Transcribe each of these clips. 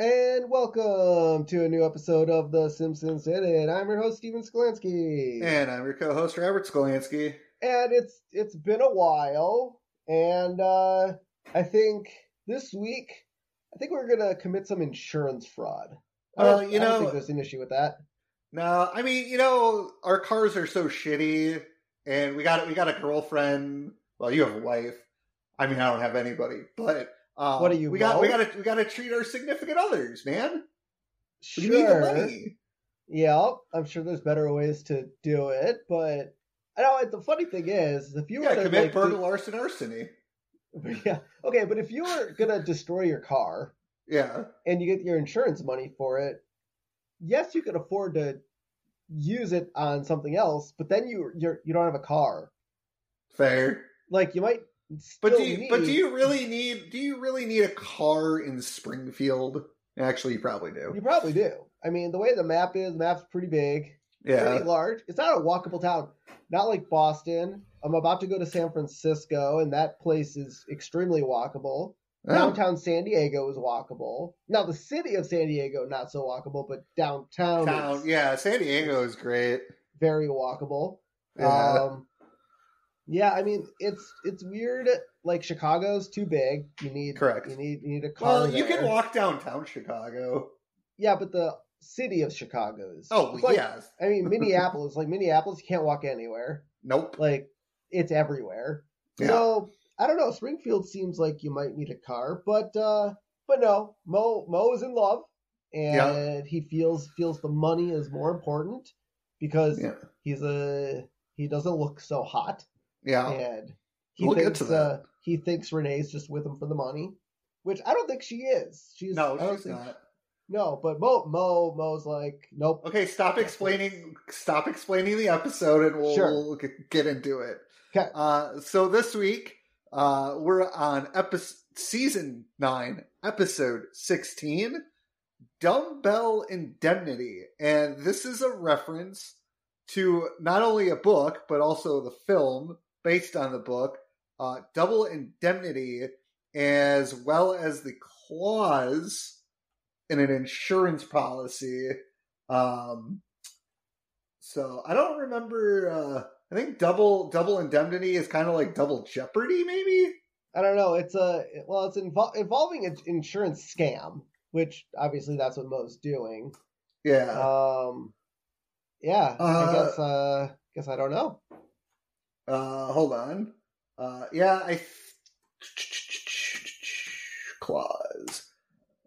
And welcome to a new episode of The Simpsons In It. I'm your host, Steven Skolansky. And I'm your co-host Robert Skolansky. And it's it's been a while, and uh, I think this week, I think we're gonna commit some insurance fraud. Well, you I don't know- think there's an issue with that. No, I mean, you know, our cars are so shitty, and we got we got a girlfriend. Well, you have a wife. I mean, I don't have anybody, but uh, What are you, We got we got to we got to treat our significant others, man. We Sure. need the money. Yeah, I'm sure there's better ways to do it, but I know the funny thing is, if you Yeah, were to commit like, do- burglar arson, arsony. yeah, okay, but if you were gonna destroy your car, Yeah, and you get your insurance money for it, yes, you could afford to use it on something else, but then you you're you don't have a car. fair. Like you might But do you, need, but do you really need do you really need a car in Springfield? Actually, you probably do. You probably do. I mean, the way the map is, the map's pretty big, Yeah, pretty large. It's not a walkable town. Not like Boston. I'm about to go to San Francisco, and that place is extremely walkable. Oh, Downtown San Diego is walkable. Now the city of San Diego not so walkable, but downtown town. Yeah, San Diego is great. very walkable. Yeah. Um, yeah, I mean it's it's weird. Like Chicago's too big. You need Correct. You need you need a car. Well, you there. can walk downtown Chicago. Yeah, but the city of Chicago is. Oh, like- yes. I mean Minneapolis. like Minneapolis, you can't walk anywhere. Nope. Like it's everywhere. Yeah. So I don't know. Springfield seems like you might need a car, but uh but no. Moe Moe is in love, and Yeah. he feels feels the money is more important because Yeah. he's a he doesn't look so hot. Yeah. and he We'll thinks. Uh, he thinks Renee's just with him for the money, which I don't think she is. She's No, she's think- not. No, but Moe Moe Moe's like nope. Okay, stop explaining. Stop explaining the episode, and we'll, Sure. we'll get into it. Okay. Uh, so this week, uh, we're on episode season nine, episode sixteen, Dumbbell Indemnity, and this is a reference to not only a book but also the film based on the book, uh, Double Indemnity, as well as the clause in an insurance policy. Um, so I don't remember. Uh, I think double double indemnity is kind of like double jeopardy, maybe. I don't know. It's a well, it's invol- involving an insurance scam, which obviously that's what Moe's doing. Yeah. Um, yeah, I Uh, guess. Uh, guess I don't know. Uh, hold on. Uh, yeah, I. Clause.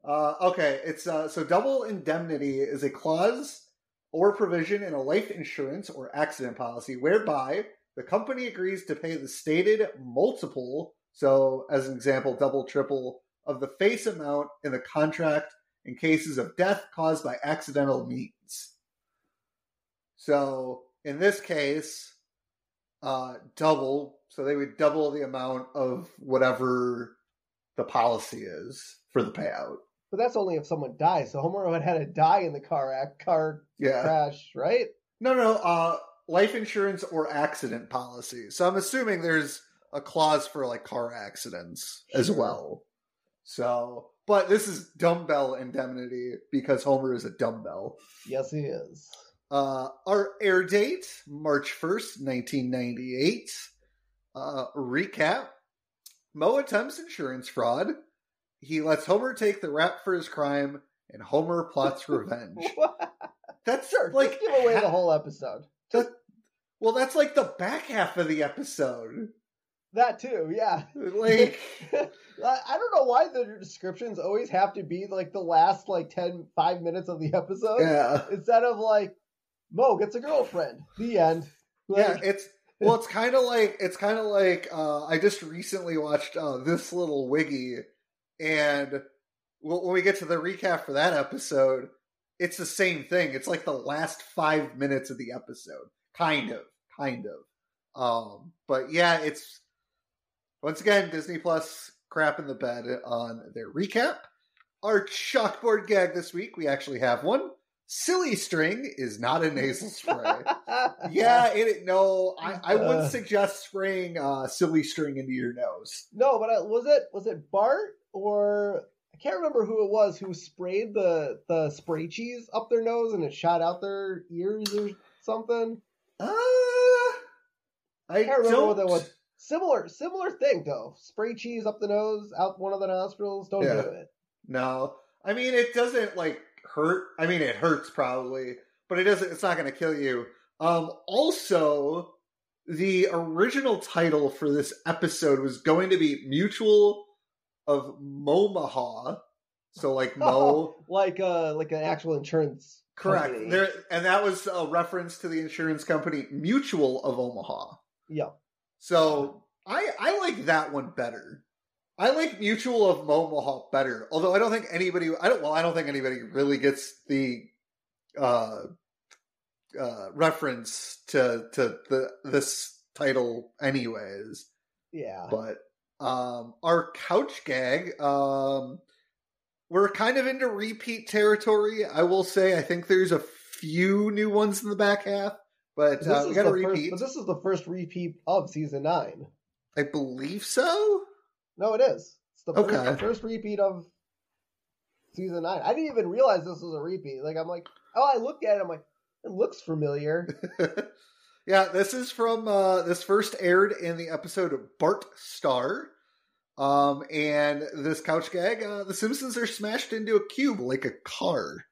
Uh, okay, it's uh, so double indemnity is a clause or provision in a life insurance or accident policy whereby the company agrees to pay the stated multiple, so as an example, double, triple, of the face amount in the contract in cases of death caused by accidental means. So in this case, uh, double. So they would double the amount of whatever the policy is for the payout. But that's only if someone dies. So Homer had had to die in the car act, car Yeah. crash, right? No, no, uh, life insurance or accident policy. So I'm assuming there's a clause for like car accidents as well. So, but this is dumbbell indemnity because Homer is a dumbbell. Yes, he is. Uh, our air date, March 1st, 1998. Uh, recap Moe attempts insurance fraud. He lets Homer take the rap for his crime, and Homer plots revenge. That's sure, like just give away ha- the whole episode. that, well, that's like the back half of the episode. That too, yeah. Like, I I don't know why the descriptions always have to be like the last like 10, 5 minutes of the episode yeah, instead of like Moe gets a girlfriend. The end. yeah, it's well, it's kind of like it's kind of like uh, I just recently watched uh, this little wiggy, and when we get to the recap for that episode, it's the same thing. It's like the last five minutes of the episode, kind of, kind of. Um, but yeah, it's once again Disney Plus crap in the bed on their recap. Our chalkboard gag this week, we actually have one. Silly string is not a nasal spray. yeah, it, no, I, I wouldn't Uh. suggest spraying uh, silly string into your nose. No, but I, was it was it Bart or I can't remember who it was who sprayed the the spray cheese up their nose and it shot out their ears or something. Uh, I I can't remember don't. what that was. Similar similar thing though. Spray cheese up the nose, out one of the nostrils. Don't Yeah. do it. No, I mean it doesn't like hurt. I mean it hurts probably, but it doesn't. It's not going to kill you. Um, also, the original title for this episode was going to be Mutual of Momaha. So like Moe, Like uh like an actual insurance. correct? company. There, and that was a reference to the insurance company Mutual of Omaha. Yep. So I I like that one better. I like Mutual of Omaha better. Although I don't think anybody I don't well I don't think anybody really gets the uh uh reference to to the this title anyways. Yeah. But um our couch gag um we're kind of into repeat territory. I will say I think there's a few new ones in the back half, but uh, we got to the first, repeat. but this is the first repeat of season nine. I believe so. No, it is. It's the Okay. first, first repeat of season nine. I didn't even realize this was a repeat. Like I'm like, oh, I looked at it. I'm like, it looks familiar. yeah, this is from uh this first aired in the episode of Bart Star. Um and this couch gag, uh the Simpsons are smashed into a cube like a car.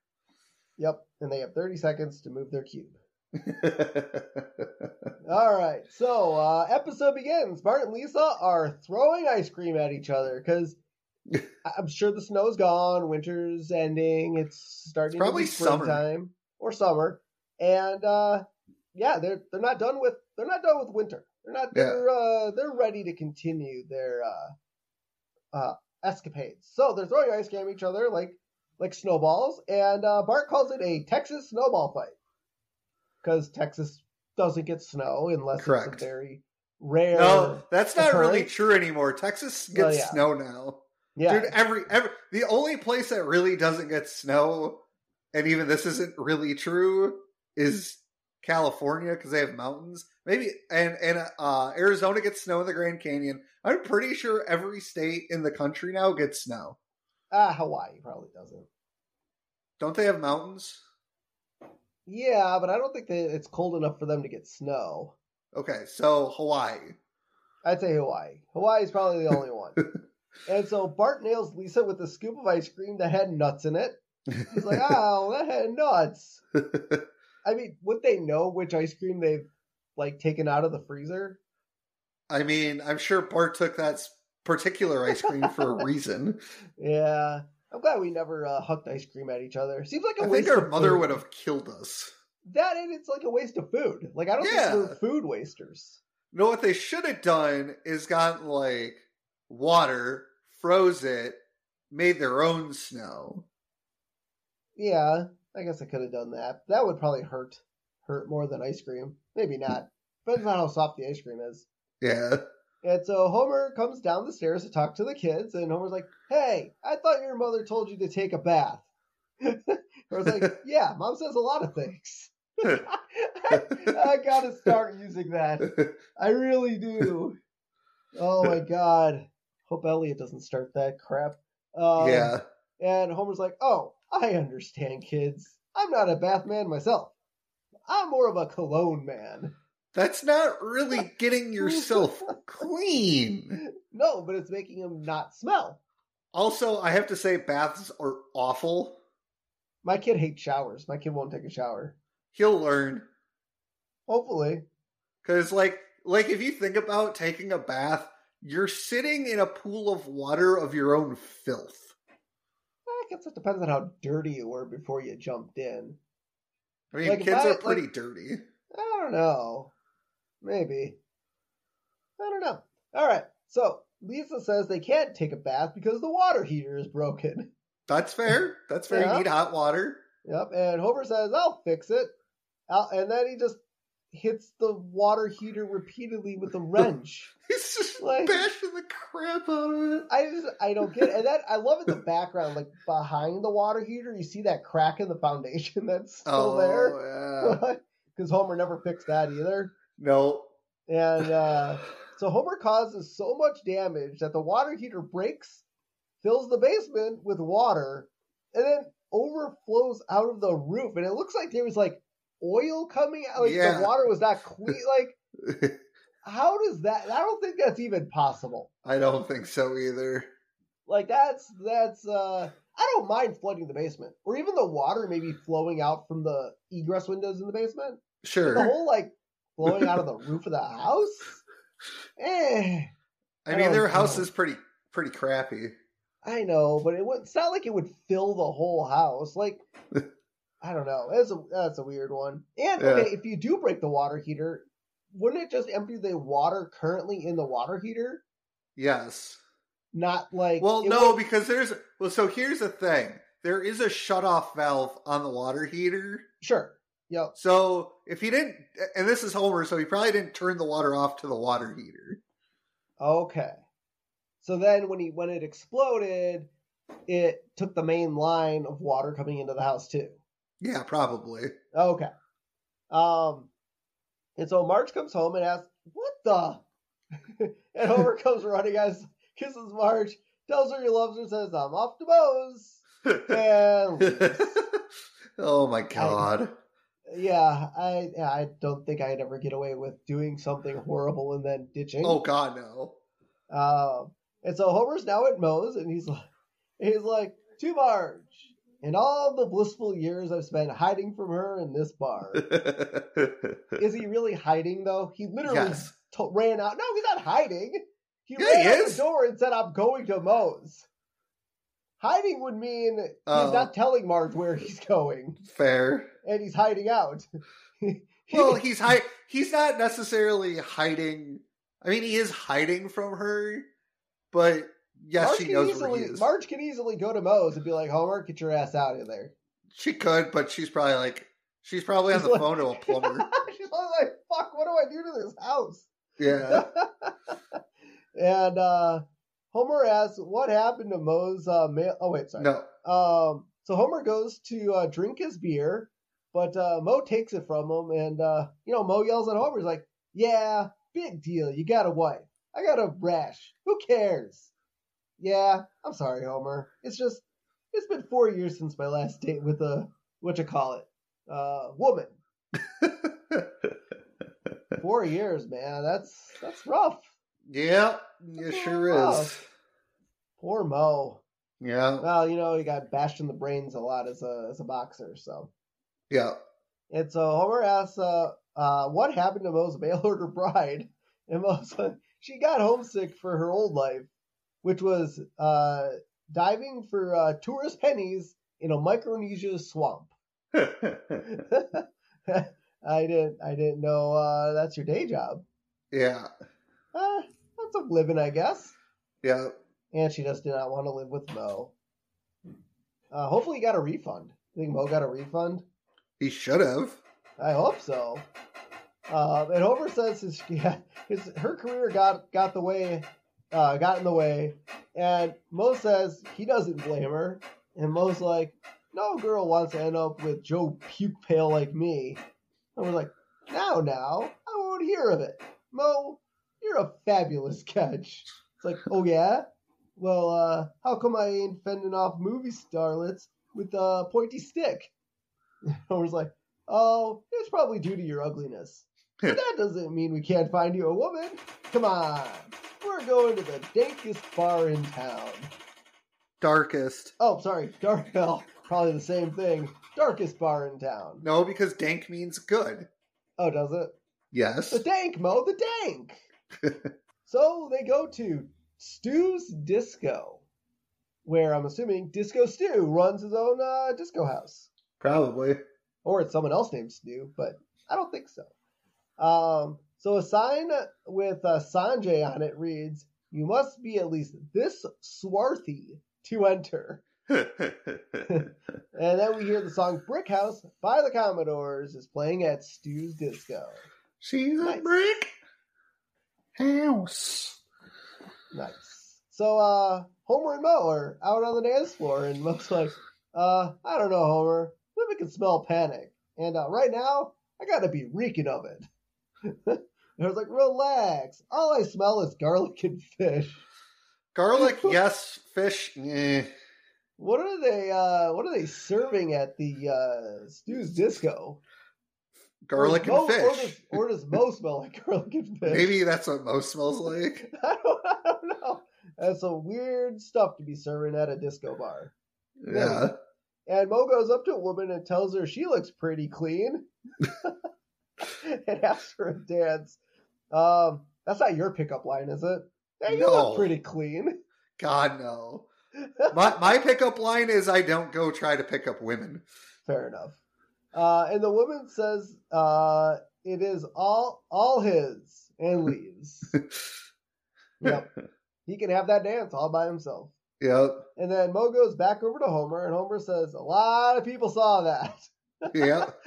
yep. And they have 30 seconds to move their cube. All right. So uh episode begins. Bart and Lisa are throwing ice cream at each other because. I'm sure the snow's gone. Winter's ending. It's starting It's probably to be summer. springtime or summer, and uh, yeah, they're they're not done with they're not done with winter. They're not they're uh, they're ready to continue their uh, uh, escapades. So they're throwing ice cream at each other like like snowballs, and uh, Bart calls it a Texas snowball fight because Texas doesn't get snow unless Correct. it's a very rare. no, that's not really true anymore. Texas gets Oh, yeah. snow now. yeah, Dude, every every the only place that really doesn't get snow, and even this isn't really true, is California because they have mountains. Maybe and and uh, Arizona gets snow in the Grand Canyon. I'm pretty sure every state in the country now gets snow. ah, Hawaii probably doesn't. Don't they have mountains? Yeah, but I don't think that it's cold enough for them to get snow. Okay, so Hawaii. I'd say Hawaii. Hawaii is probably the only one. and so Bart nails Lisa with a scoop of ice cream that had nuts in it. He's like, "Oh, that had nuts." I mean, would they know which ice cream they've like taken out of the freezer? I mean, I'm sure Bart took that particular ice cream for a reason. Yeah, I'm glad we never uh, hucked ice cream at each other. Seems like a I waste. I think our mother food. would have killed us. that, and it's like a waste of food. Like I don't Yeah. think we're food wasters. You know what they should have done is gotten like water, froze it, made their own snow. Yeah, I guess I could have done that. That would probably hurt hurt more than ice cream. Maybe not. But it's not how soft the ice cream is. Yeah. And so Homer comes down the stairs to talk to the kids, and Homer's like, "Hey, I thought your mother told you to take a bath." I was like, "Yeah, mom says a lot of things." I gotta start using that. I really do. Oh my god. Hope Elliot doesn't start that crap. Um, yeah. And Homer's like, "Oh, I understand, kids. I'm not a bath man myself. I'm more of a cologne man." That's not really getting yourself clean. No, but it's making him not smell. Also, I have to say, baths are awful. My kid hates showers. My kid won't take a shower. He'll learn. Hopefully. Because, like, like if you think about taking a bath, you're sitting in a pool of water of your own filth. I guess it depends on how dirty you were before you jumped in. I mean, Like, kids I- are pretty like- dirty. I don't know. Maybe. I don't know. All right. So Lisa says they can't take a bath because the water heater is broken. That's fair. That's fair. Yeah. You need hot water. Yep. And Homer says, I'll fix it. I'll, and then he just hits the water heater repeatedly with a wrench. He's just Like- bashing the crap out of it. I just I don't get it. And that I love in the background, like behind the water heater, you see that crack in the foundation that's still oh, there. Oh, yeah. Because Homer never fixed that either. No. And uh, so Homer causes so much damage that the water heater breaks, fills the basement with water, and then overflows out of the roof. And it looks like there was like oil coming out. Like Yeah. the water was not clean. Like, how does that? I don't think that's even possible. I don't think so either. Like that's that's uh I don't mind flooding the basement. Or even the water maybe flowing out from the egress windows in the basement. But Sure. the whole like flowing out of the roof of the house? Eh. I I mean, their house is pretty pretty crappy. I know, but it would it's not like it would fill the whole house. Like I don't know. That's a that's a weird one. And Yeah. okay, if you do break the water heater, wouldn't it just empty the water currently in the water heater? Yes. Not like Well, no, would- because there's well. So here's the thing: there is a shut-off valve on the water heater. sure. Yep. So if he didn't, and this is Homer, so he probably didn't turn the water off to the water heater. Okay. So then when he when it exploded, it took the main line of water coming into the house too. Yeah, probably. Okay. Um and so Marge comes home and asks, What the? and Homer comes running as kisses Marge, tells her he loves her, says, I'm off to Moe's. And leaves. oh my god! Yeah, I I don't think I'd ever get away with doing something horrible and then ditching. Oh god, no! Um, and so Homer's now at Moe's, and he's like, he's like, to Marge, in all the blissful years I've spent hiding from her in this bar. is he really hiding though? He literally yes. to- ran out. No, he's not hiding. He Yeah, ran he out is. the door and said, "I'm going to Moe's." Hiding would mean he's Oh. not telling Marge where he's going, Fair. and he's hiding out. Well, he's hi- He's not necessarily hiding. I mean, he is hiding from her, but yes, Marge she knows easily, where he is. Marge can easily go to Moe's and be like, "Homer, get your ass out of there." She could, but she's probably like, she's probably on the like- phone to a plumber. She's probably like, "Fuck, what do I do to this house?" Yeah. and uh, Homer asks, "What happened to Moe's uh, mail?" Oh wait, sorry. No. Um, so Homer goes to uh, drink his beer, but uh, Moe takes it from him, and uh, you know Moe yells at Homer. He's like, "Yeah, big deal. You got a wife. I got a rash. Who cares?" Yeah, I'm sorry, Homer. It's just it's been four years since my last date with a what you call it, uh, woman. Four years, man. That's that's rough. Yeah, it sure Oh. is. Poor Moe. Yeah, Well, you know, he got bashed in the brains a lot as a as a boxer, so. yeah. And so Homer asks, uh, uh, what happened to Moe's mail order bride? And Moe's like, she got homesick for her old life, which was uh, diving for uh, tourist pennies in a Micronesia swamp. I didn't, I didn't know uh, that's your day job. yeah, Uh, that's a living, I guess. yeah. And she just did not want to live with Moe. Uh, hopefully, he got a refund. You think Moe got a refund? He should have. I hope so. Uh, and Homer says his, yeah, his her career got got the way, uh, got in the way, and Moe says he doesn't blame her, and Moe's like, no girl wants to end up with Joe Puke Pale like me. And we're like, now, now, I won't hear of it. Moe, you're a fabulous catch. It's like, oh yeah, well, uh, how come I ain't fending off movie starlets with a pointy stick? Homer's like, oh, it's probably due to your ugliness. But that doesn't mean we can't find you a woman. Come on, we're going to the dankest bar in town. Darkest. Oh, sorry, dark hell. Probably the same thing. Darkest bar in town. No, because dank means good. Oh, does it? Yes. The dank, Moe, the dank. so they go to Stu's Disco, where I'm assuming Disco Stu runs his own uh, disco house. Probably. Or it's someone else named Stu, but I don't think so. Um, So a sign with uh, Sanjay on it reads, "You must be at least this swarthy to enter." and then we hear the song "Brick House" by the Commodores is playing at Stu's Disco. She's Nice. a brick house. Nice. So uh Homer and Moe are out on the dance floor and Moe's like, uh, I don't know, Homer. Women can smell panic. And uh, right now, I gotta be reeking of it. and I was like, relax. All I smell is garlic and fish. Garlic, yes. Fish, eh. What are they uh what are they serving at the uh Stu's disco? Garlic and Moe- Or fish. does, or does Moe smell like garlic and fish? Maybe that's what most smells like. I don't, I don't know. That's some weird stuff to be serving at a disco bar. Yeah. And Moe goes up to a woman and tells her she looks pretty clean and asks for a dance. Um, that's not your pickup line, is it? Hey, you No. look pretty clean. God, no. My, my pickup line is I don't go try to pick up women. Fair enough. Uh, and the woman says uh, it is all all his and leaves. yep. He can have that dance all by himself. Yep. And then Moe goes back over to Homer, and Homer says, A lot of people saw that. Yep.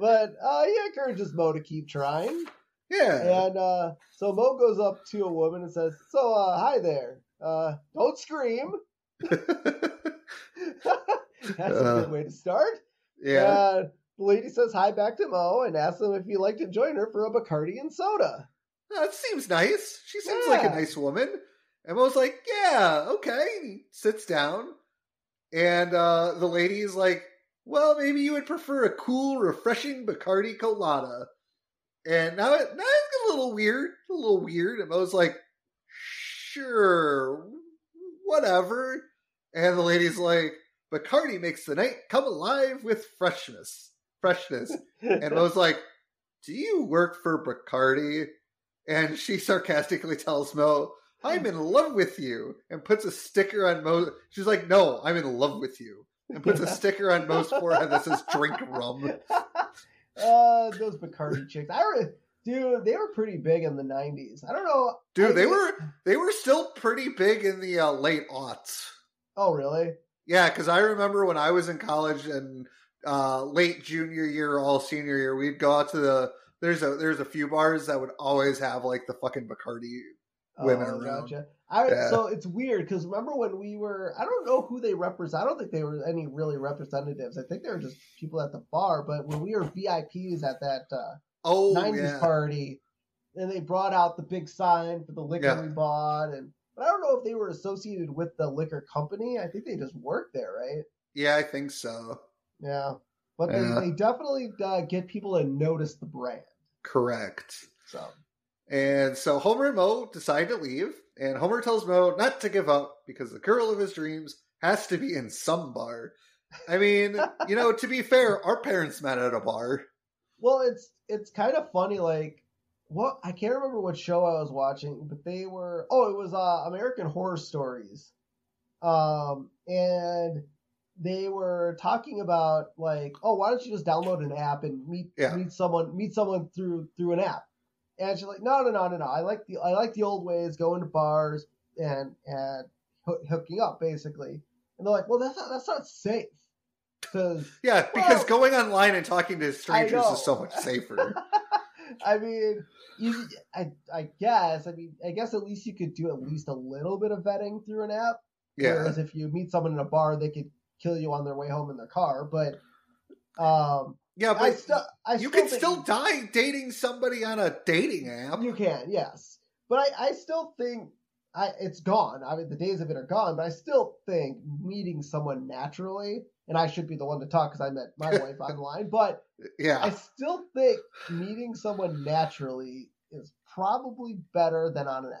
but uh, he encourages Moe to keep trying. Yeah. And uh, so Moe goes up to a woman and says, So, uh, hi there. Uh, don't scream. That's a Uh, good way to start. Yeah. Uh, the lady says hi back to Moe and asks him if he'd like to join her for a Bacardi and soda. That seems nice. She seems like a nice woman. And Moe's like, yeah, okay. He sits down. And uh, the lady's like, well, maybe you would prefer a cool, refreshing Bacardi Colada. And now, it, now it's a little weird. A little weird. And Moe's like, sure, whatever. And the lady's like, Bacardi makes the night come alive with freshness. Freshness. And Moe's like, Do you work for Bacardi? And she sarcastically tells Moe, I'm in love with you, and puts a sticker on Moe. She's like, No, I'm in love with you. And puts a sticker on Moe's forehead that says drink rum. uh, those Bacardi chicks. I re- dude, they were pretty big in the '90s. I don't know, Dude, I they guess- were they were still pretty big in the uh, late aughts. Oh, really? Yeah, because I remember when I was in college and uh, late junior year, all senior year, we'd go out to the there's a there's a few bars that would always have like the fucking Bacardi women oh, around. Gotcha. I, Yeah. So it's weird because remember when we were? I don't know who they represent. I don't think they were any really representatives. I think they were just people at the bar. But when we were VIPs at that uh, Oh 90s yeah, party, and they brought out the big sign for the liquor Yeah. we bought, and but I don't know if they were associated with the liquor company. I think they just worked there, right? yeah, I think so. Yeah, but Yeah. they, they definitely uh, get people to notice the brand. Correct. So And so Homer and Moe decide to leave, and Homer tells Moe not to give up because the girl of his dreams has to be in some bar. I mean, you know, to be fair, our parents met at a bar. Well, it's it's kind of funny. Like, what I can't remember what show I was watching, but they were. Oh, it was uh, American Horror Stories, um, and they were talking about like, oh, why don't you just download an app and meet Yeah. meet someone meet someone through through an app? And she's like, no, no, no, no, no. I like the I like the old ways, going to bars and and hoo- hooking up basically. And they're like, well, that's not that's not safe Yeah, because Well, going online and talking to strangers is so much safer. I mean, you, I, I guess. I mean, I guess at least you could do at least a little bit of vetting through an app. Yeah. Whereas if you meet someone in a bar, they could kill you on their way home in their car. But, um, Yeah, I but I you still can still die dating somebody on a dating app. You can, yes. But I, I still think I it's gone. I mean, the days of it are gone. But I still think meeting someone naturally, and I should be the one to talk because I met my wife online. But Yeah. I still think meeting someone naturally is probably better than on an app.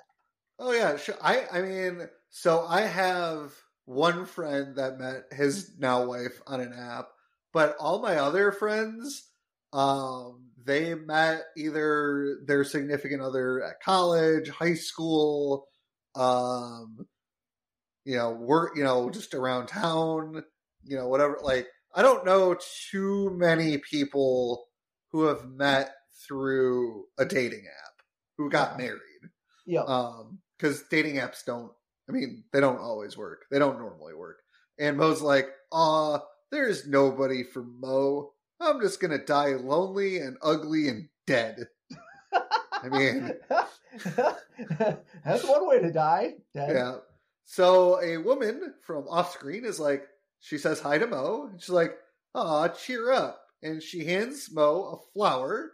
Oh yeah, sure. I I mean, so I have one friend that met his now wife on an app, but all my other friends, um, they met either their significant other at college, high school, um, you know, work, you know, just around town, you know, whatever. Like, I don't know too many people who have met through a dating app who got married. Yeah. Um, because dating apps don't. I mean, they don't always work. They don't normally work. And Moe's like, "Aw, there's nobody for Moe. I'm just gonna die lonely and ugly and dead." I mean, that's one way to die. Dead. yeah. So a woman from off screen is like, she says hi to Moe, and she's like, "Aw, cheer up!" And she hands Moe a flower,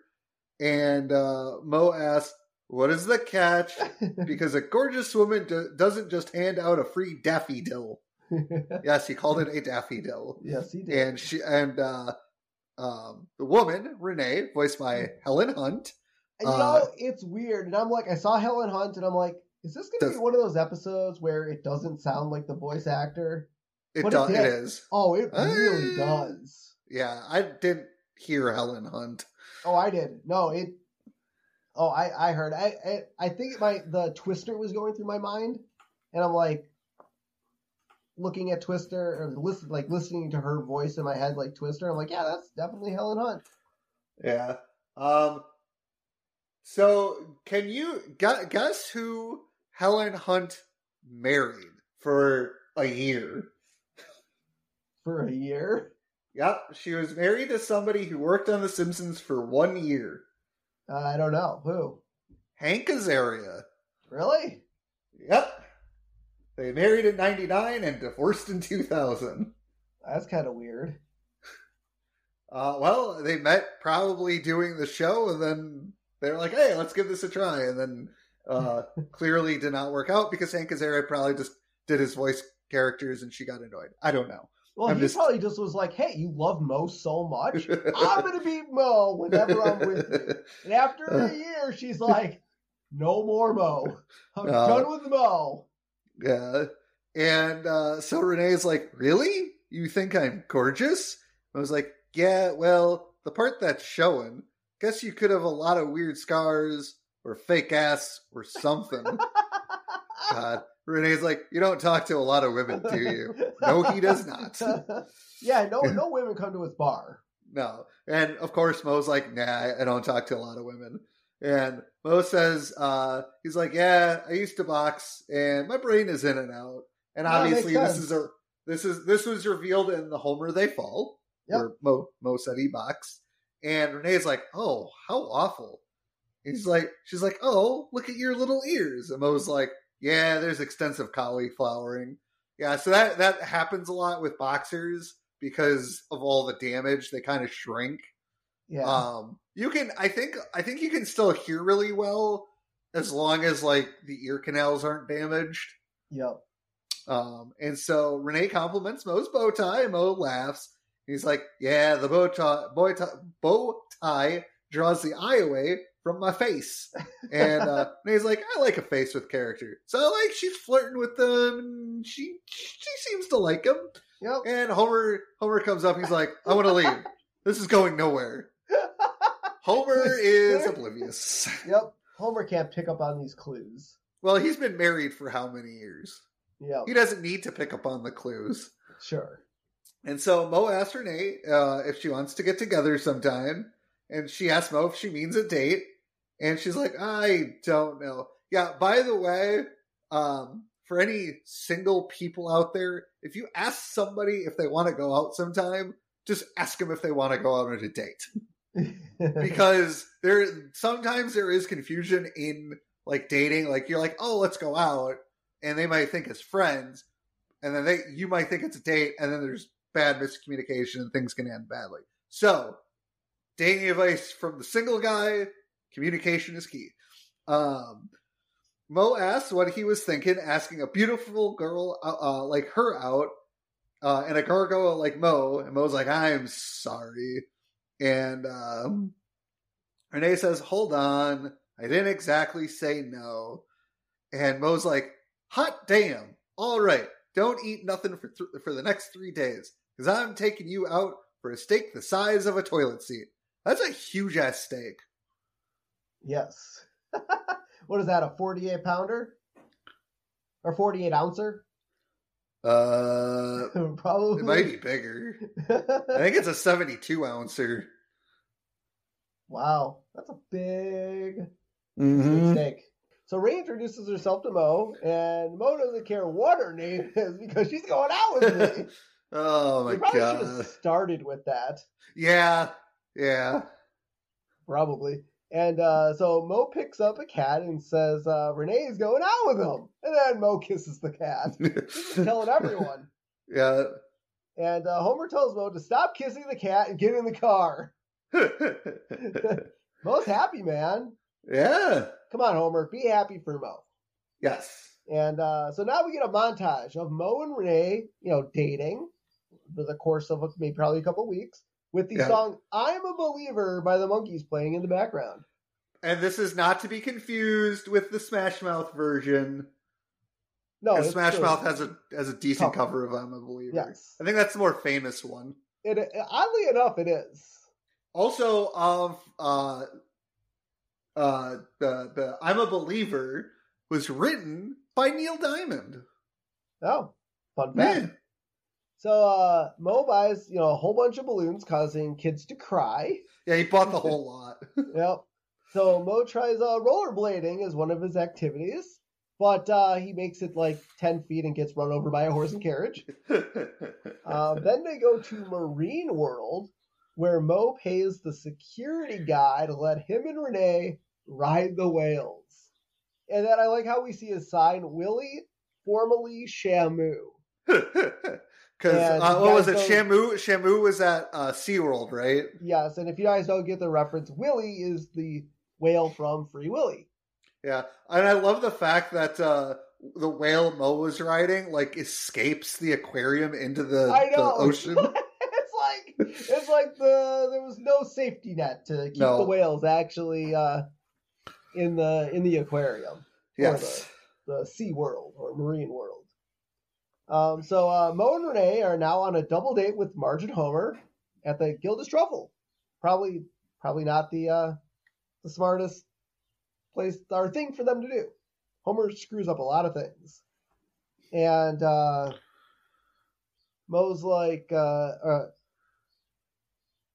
and uh, Moe asks, "What is the catch?" Because a gorgeous woman do- doesn't just hand out a free daffodil. Yes, he called it a daffodil. yes, he did. And she and uh, um, the woman Renee, voiced by Helen Hunt. And you Uh, know, it's weird. And I'm like, I saw Helen Hunt, and I'm like, is this going to be one of those episodes where it doesn't sound like the voice actor? It, But do- it it Oh, it really does. Yeah, I didn't hear Helen Hunt. Oh, I did. No, it. Oh, I I heard. I I, I think my the Twister was going through my mind, and I'm like looking at Twister or listen like listening to her voice in my head like Twister. I'm like, yeah, that's definitely Helen Hunt. Yeah. Um. So, can you gu- guess who Helen Hunt married for a year? For a year, Yep, she was married to somebody who worked on The Simpsons for one year. uh, I don't know who. Hank Azaria. Really? Yep. They married in '99 and divorced in 2000. That's kind of weird. Uh, well, they met probably doing the show, and then they're like, "Hey, let's give this a try." And then uh, clearly did not work out because Hank Azaria probably just did his voice characters, and she got annoyed. I don't know. Well, I'm he just- probably just was like, "Hey, you love Moe so much, I'm gonna be Moe whenever I'm with you." And after a year, she's like, "No more Moe. I'm Uh, done with Moe." Yeah. And uh, so Renee's like, Really? You think I'm gorgeous? I was like, Yeah, well, the part that's showing, guess you could have a lot of weird scars or fake ass or something. God. Renee's like, You don't talk to a lot of women, do you? No, he does not. yeah, no, no women come to his bar. No. And of course, Moe's like, Nah, I don't talk to a lot of women. And Moe says, uh, he's like, Yeah, I used to box and my brain is in and out. And obviously this is a this is this was revealed in the Homer They Fall, Yep. where Moe Moe said he boxed. And Renee's like, Oh, how awful. He's like, she's like, Oh, look at your little ears. And Moe's like, Yeah, there's extensive cauliflowering. Yeah, so that that happens a lot with boxers because of all the damage, they kind of shrink. Yeah, Um, you can, I think, I think you can still hear really well as long as like the ear canals aren't damaged. yep. Um, and so Renee compliments Moe's bow tie, Moe laughs. He's like, "Yeah, the bow tie, bow tie, bow tie draws the eye away from my face." And uh, Renee's like, "I like a face with character." So like she's flirting with them, and she she seems to like him. Yep. And Homer Homer comes up. He's like, "I want to leave. This is going nowhere." Homer is oblivious. Yep. Homer can't pick up on these clues. Well, he's been married for how many years? Yep. He doesn't need to pick up on the clues. Sure. And so Moe asks Renee uh, if she wants to get together sometime. And she asks Moe if she means a date. And she's like, I don't know. Yeah, by the way, um, for any single people out there, if you ask somebody if they want to go out sometime, just ask them if they want to go out on a date. because there sometimes there is confusion in like dating like you're like oh let's go out and they might think it's friends and then they you might think it's a date and then there's bad miscommunication and things can end badly so dating advice from the single guy communication is key um moe asks what he was thinking asking a beautiful girl uh, uh, like her out uh, and a gargoyle like moe and moe's like i'm sorry and um, Renee says, Hold on. I didn't exactly say no. And Moe's like, Hot damn. All right. Don't eat nothing for, th- for the next three days because I'm taking you out for a steak the size of a toilet seat. That's a huge ass steak. Yes. what is that? A forty-eight pounder or forty-eight ouncer? Uh, Probably. it might be bigger. I think it's a 72 ouncer. Wow, that's a big Mhm. mistake. So Ray introduces herself to Moe, and Moe doesn't care what her name is because she's going out with me. Oh my probably should god. have started with that, Yeah, yeah. probably. And uh, so Moe picks up a cat and says uh, Renee's going out with him, and then Moe kisses the cat, telling everyone. yeah. And uh, Homer tells Moe to stop kissing the cat and get in the car. Moe's happy, man. yeah. Come on, Homer, be happy for Moe. Yes. And uh, so now we get a montage of Moe and Renee, you know, dating for the course of maybe probably a couple weeks with the Yeah. song "I'm a Believer" by the Monkees playing in the background. And this is not to be confused with the Smash Mouth version. No, Smash Mouth has a has a decent Cover. cover of "I'm a Believer." Yes, I think that's the more famous one. it, oddly enough, it is. Also, um, uh, uh, the the "I'm a Believer" was written by Neil Diamond. Oh, fun fact. Man, So uh, Moe buys you know a whole bunch of balloons, causing kids to cry. yeah, he bought the whole lot. Yep. So Moe tries uh, rollerblading as one of his activities, but uh, he makes it like ten feet and gets run over by a horse and carriage. Um, then they go to Marine World, where Moe pays the security guy to let him and Renee ride the whales. And then I like how we see a sign, Willie, formerly Shamu. Because uh, what was it? Shamu Shamu was at uh, SeaWorld, right? Yes, and if you guys don't get the reference, Willie is the whale from Free Willy. Yeah, and I love the fact that uh, the whale Moe was riding like escapes the aquarium into the, the ocean. it's like it's like the there was no safety net to keep No. the whales actually uh, in the in the aquarium. yes. the Sea World or Marine World. Um, so uh, Moe and Renee are now on a double date with Marge and Homer at the Gilded Truffle. Probably, probably not the uh, the smartest place or thing for them to do. Homer screws up a lot of things, and uh, Moe's like, uh, uh,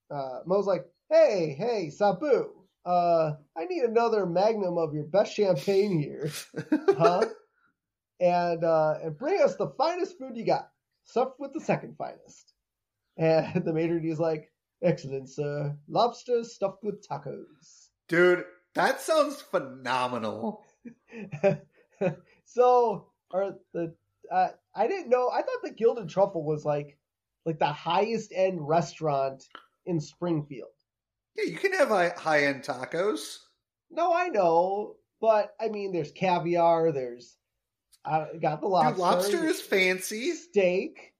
uh, Moe's like, hey, hey, Sabu, uh, I need another magnum of your best champagne here huh? And uh, and bring us the finest food you got, stuffed with the second finest. And the maitre d's like, excellent, sir. Lobster stuffed with tacos. Dude, that sounds phenomenal. so, are the uh, I didn't know. I thought the Gilded Truffle was like like the highest end restaurant in Springfield. Yeah, you can have high end tacos. No, I know, but I mean, there's caviar. There's I got the lobster. Dude, lobster is fancy. steak,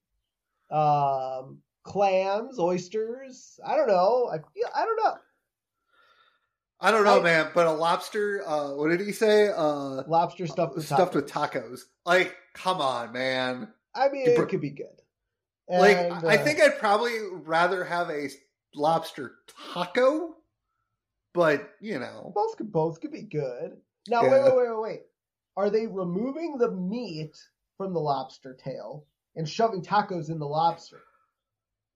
um, clams, oysters. I don't know. I feel, I don't know. I don't know, I- man, but a lobster. Uh, what did he say? Uh, Lobster stuffed with stuffed tacos. with tacos. Like, come on, man. I mean, You it could be good. like, And, I uh, think I'd probably rather have a lobster taco, but you know, both could both could be good. Now, Yeah. wait, wait, wait, wait, wait. Are they removing the meat from the lobster tail and shoving tacos in the lobster?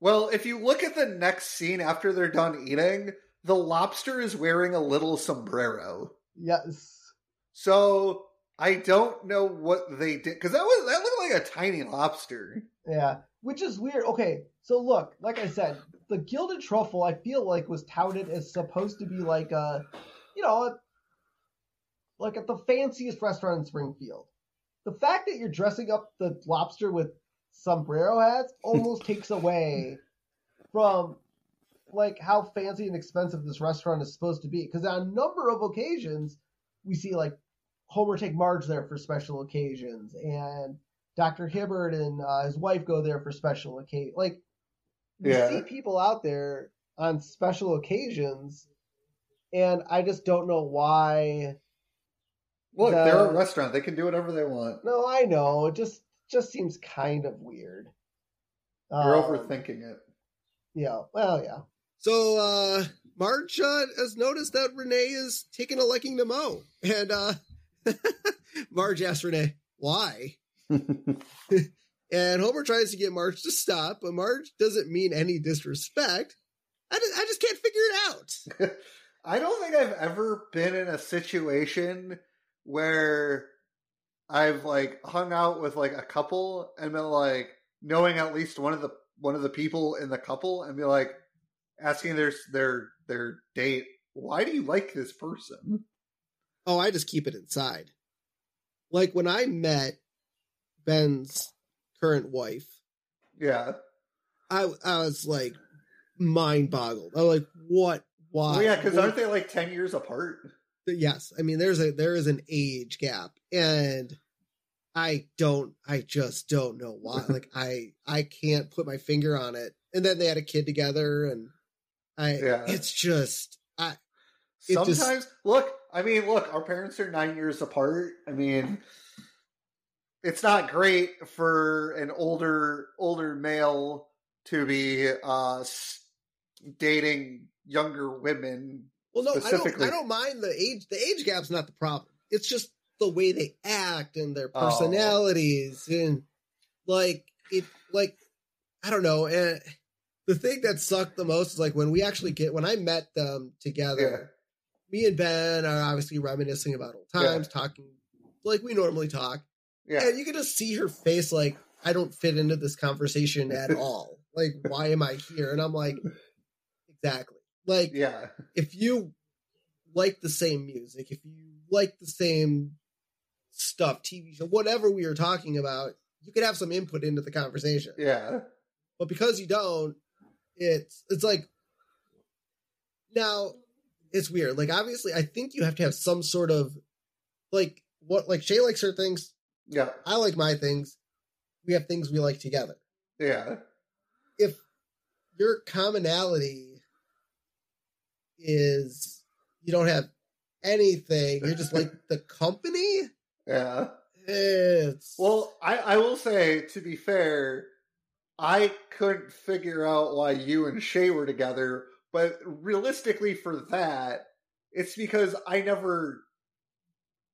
well, if you look at the next scene after they're done eating, the lobster is wearing a little sombrero. Yes. So I don't know what they did because that was that looked like a tiny lobster. Yeah, which is weird. Okay, so look, like I said, the gilded truffle I feel like was touted as supposed to be like a, you know, a, like at the fanciest restaurant in Springfield. The fact that you're dressing up the lobster with sombrero hats almost takes away from like how fancy and expensive this restaurant is supposed to be. Because on a number of occasions, we see like Homer take Marge there for special occasions, and Dr. Hibbert and uh, his wife go there for special occasion. Like we Yeah. see people out there on special occasions, and I just don't know why. Look, The- they're a restaurant; they can do whatever they want. No, I know. It just just seems kind of weird. You're Um, overthinking it. Yeah. Well, yeah. So uh Marge uh, has noticed that Renee is taking a liking to Moe. And uh Marge asks Renee, why? And Homer tries to get Marge to stop, but Marge doesn't mean any disrespect. I just, I just can't figure it out. I don't think I've ever been in a situation where I've like hung out with like a couple and been like knowing at least one of the one of the people in the couple and be like asking their their their date, why do you like this person? Oh, I just keep it inside. Like when I met Ben's current wife, Yeah. I I was like mind boggled. I was like, what? Why? Well, yeah, because aren't they like ten years apart? Yes i mean there's a there is an age gap and i don't i just don't know why like i i can't put my finger on it and then they had a kid together and i Yeah. it's just i It just- Sometimes, look, I mean, look, our parents are nine years apart. I mean, it's not great for an older older male to be uh dating younger women. Well no i don't i don't mind the age the age gap's not the problem it's just the way they act and their Oh. personalities and like it like i don't know and the thing that sucked the most is like when we actually get when i met them together Yeah. me and Ben are obviously reminiscing about old times, talking like we normally talk. Yeah, yeah, And you can just see her face like, I don't fit into this conversation at all. Like, why am I here? And I'm like, exactly. Like, yeah, if you like the same music, if you like the same stuff, TV show, whatever we are talking about, you could have some input into the conversation. yeah, But because you don't, it's it's like now it's weird. Like obviously, I think you have to have some sort of like what like Shay likes her things. yeah, I like my things. We have things we like together. yeah. If your commonality is you don't have anything, you're just like the company. yeah. It's Well, I, I will say, to be fair, I couldn't figure out why you and Shay were together, but realistically, for that, it's because I never.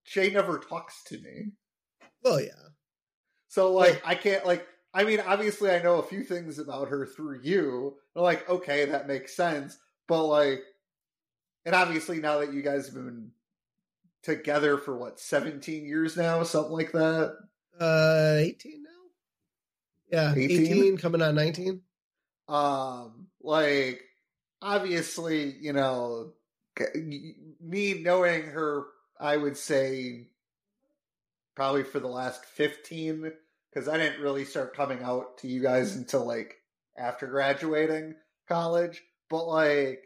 Shay never talks to me. well, yeah. So, like, I can't, like, I mean, obviously, I know a few things about her through you. I'm like, okay, that makes sense. But, like, and obviously, now that you guys have been together for what, 17 years now, something like that? Uh, eighteen now. Yeah, 18? 18 coming on 19. um like obviously you know me knowing her i would say probably for the last 15 because i didn't really start coming out to you guys until like after graduating college but like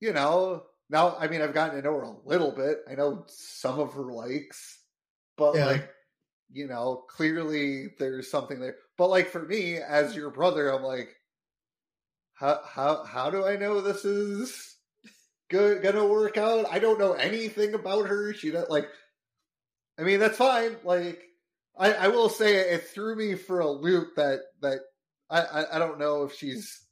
you know now i mean i've gotten to know her a little bit. I know some of her likes but Yeah. like you know clearly there's something there. But like for me as your brother i'm like how how how do i know this is good gonna work out? I don't know anything about her. She don't like i mean that's fine. Like i i will say it threw me for a loop that that i i, I don't know if she's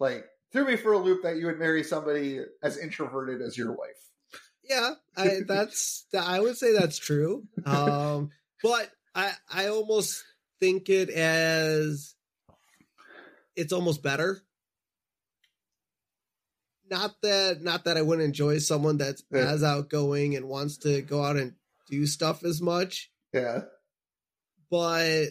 like threw me for a loop that you would marry somebody as introverted as your wife Yeah, I that's I would say that's true. Um, but I I almost think it as it's almost better. Not that not that I wouldn't enjoy someone that's Yeah. as outgoing and wants to go out and do stuff as much, yeah but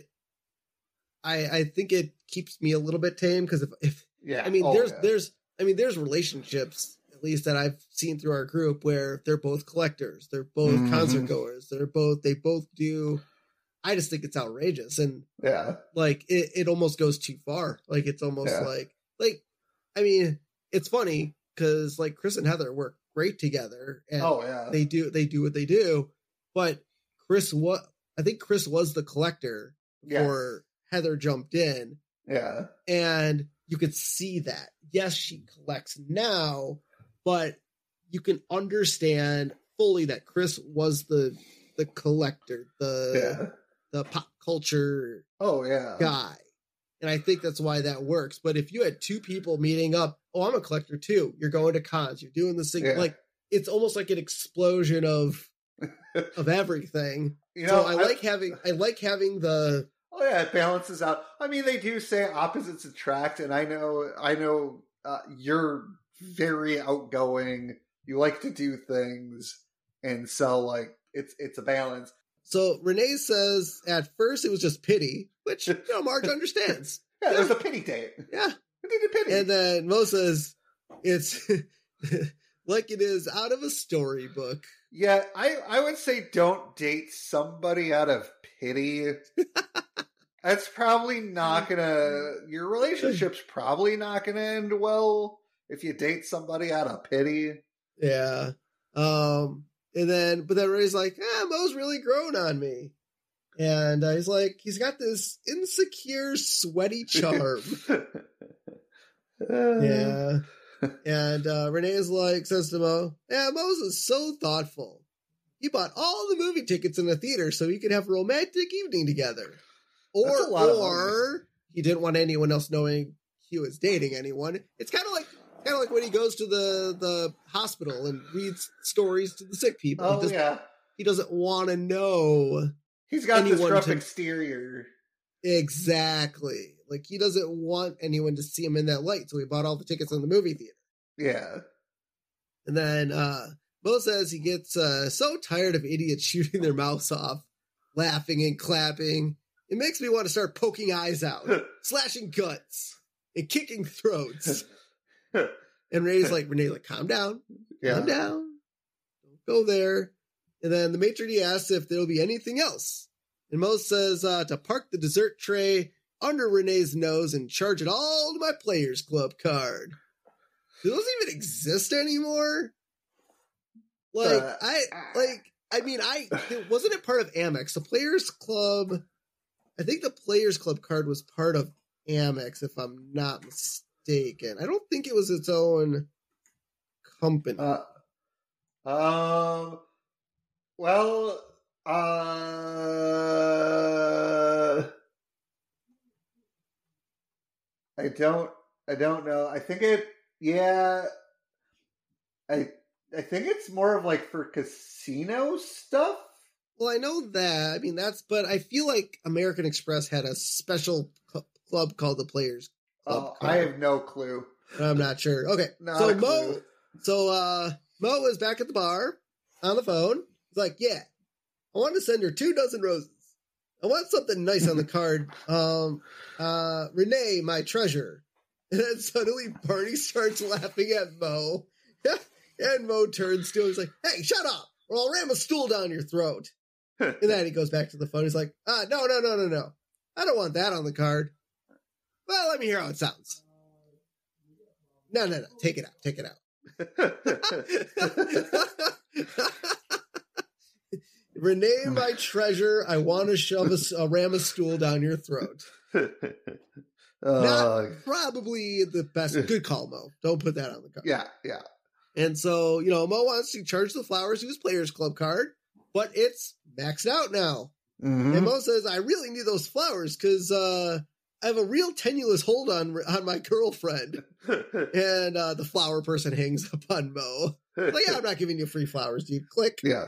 I I think it keeps me a little bit tame because if if yeah I mean, Oh, there's yeah. there's I mean, there's relationships at least that I've seen through our group where they're both collectors, they're both Mhm. concert goers, they're both they both do. I just think it's outrageous and yeah like it, it almost goes too far. Like it's almost Yeah. like like I mean, it's funny because like Chris and Heather work great together and oh yeah they do they do what they do, but Chris what I think Chris was the collector Yes. before Heather jumped in yeah and you could see that. Yes, she collects now, but you can understand fully that Chris was the the collector, the yeah the pop culture oh yeah guy. And I think that's why that works. But if you had two people meeting up, oh, I'm a collector too. You're going to cons, you're doing this thing Yeah. like it's almost like an explosion of of everything. you so know I like having I like having the Oh yeah, it balances out. I mean, they do say opposites attract, and I know, I know, uh, you're very outgoing. you like to do things, and so like it's it's a balance. So Renee says at first it was just pity, which you know Marge understands. Yeah, it was a pity date. Yeah. A pity. And then Moe says it's like it is out of a storybook. yeah, I I would say don't date somebody out of pity. That's probably not gonna. Your relationship's probably not gonna end well if you date somebody out of pity. Yeah. Um and then but then Renee's like, ah, Moe's really grown on me. And uh, he's like, he's got this insecure, sweaty charm. yeah. And uh, Renee is like, says to Moe, yeah, Moe's is so thoughtful. He bought all the movie tickets in the theater so he could have a romantic evening together. Or, That's a lot of or he didn't want anyone else knowing he was dating anyone. It's kind of like, kind of like when he goes to the the hospital and reads stories to the sick people. he, Oh doesn't, yeah, he doesn't want to know he's got this Anyone rough to- exterior. exactly. Like he doesn't want anyone to see him in that light, so he bought all the tickets in the movie theater. Yeah, And then uh Moe says he gets uh so tired of idiots shooting their mouths off, laughing and clapping. It makes me want to start poking eyes out, slashing guts, and kicking throats. And Renee's like, Renee, like, calm down, yeah. calm down. Don't go there. And then the maitre d' asks if there'll be anything else. And Moe says uh, to park the dessert tray under Renee's nose and charge it all to my Players Club card. Do those even exist anymore? Like Uh, I like I mean I wasn't it part of Amex? The Players Club I think the Players Club card was part of Amex if I'm not mistaken. I don't think it was its own company. Uh, um. Well. Uh. I don't. I don't know. I think it. Yeah. I. I think it's more of like for casino stuff. Well, I know that. I mean, that's, but I feel like American Express had a special cl- club called the Players. Club Oh, I have no clue. I'm not sure. Okay, Not so Moe, so uh, Moe is back at the bar on the phone. He's like, "Yeah, I want to send her two dozen roses. I want something nice on the card. Um, uh, Renee, my treasure." And then suddenly Barney starts laughing at Moe, and Moe turns to him. He's like, "Hey, shut up, or I'll ram a stool down your throat." And then he goes back to the phone. He's like, ah, no, no, no, no, no. I don't want that on the card. Well, let me hear how it sounds. No, no, no. Take it out. Take it out. Renee, my treasure. I want to shove a, a ram a stool down your throat. Uh, Probably the best. Good call, Moe. Don't put that on the card. yeah, yeah. And so, you know, Moe wants to charge the flowers to his Players Club card, but it's maxed out now. Mhm. And Moe says, I really need those flowers because uh, I have a real tenuous hold on on my girlfriend. And uh, the flower person hangs up on Moe. Like, yeah, I'm not giving you free flowers, dude. Click. yeah.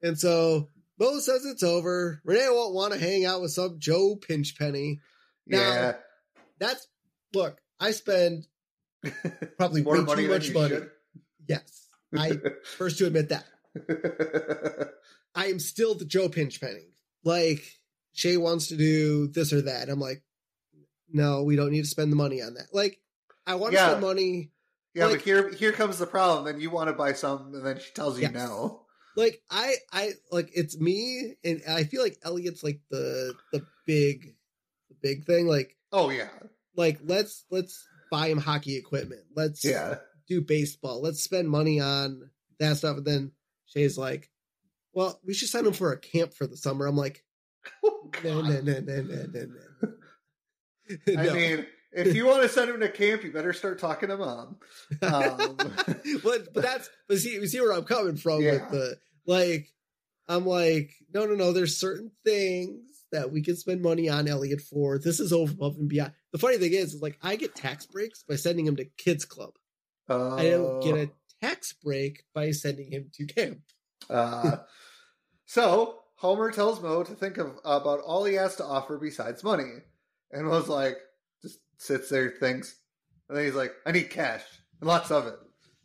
And so Moe says it's over. Renee won't want to hang out with some Joe Pinchpenny. Now- Yeah. That's, look, I spend probably way too much money. should. Yes. I first to admit that. I am still the Joe Pinchpenny. Like, Shay wants to do this or that. I'm like, no, we don't need to spend the money on that. Like, I want to spend money. yeah, Like- but here here comes the problem. Then you want to buy some, and then she tells you Yes. no. Like, I, I, like, it's me, and I feel like Elliot's like the, the big, the big thing. Like, Oh yeah, like let's let's buy him hockey equipment. Let's yeah. do baseball. Let's spend money on that stuff. And then Shay's like, well, we should send him for a camp for the summer. I'm like, Oh, no, no, no, no, no, no, no. I mean, if you want to send him to camp, you better start talking to mom. Um, but but that's but see see where I'm coming from Yeah. with the like I'm like no no no there's certain things that we can spend money on Elliot for this is over above and beyond the funny thing is, is like I get tax breaks by sending him to kids club I don't get a tax break by sending him to camp Uh, so Homer tells Moe to think of about all he has to offer besides money, and Moe's like, just sits there, thinks, and then he's like, "I need cash, and lots of it.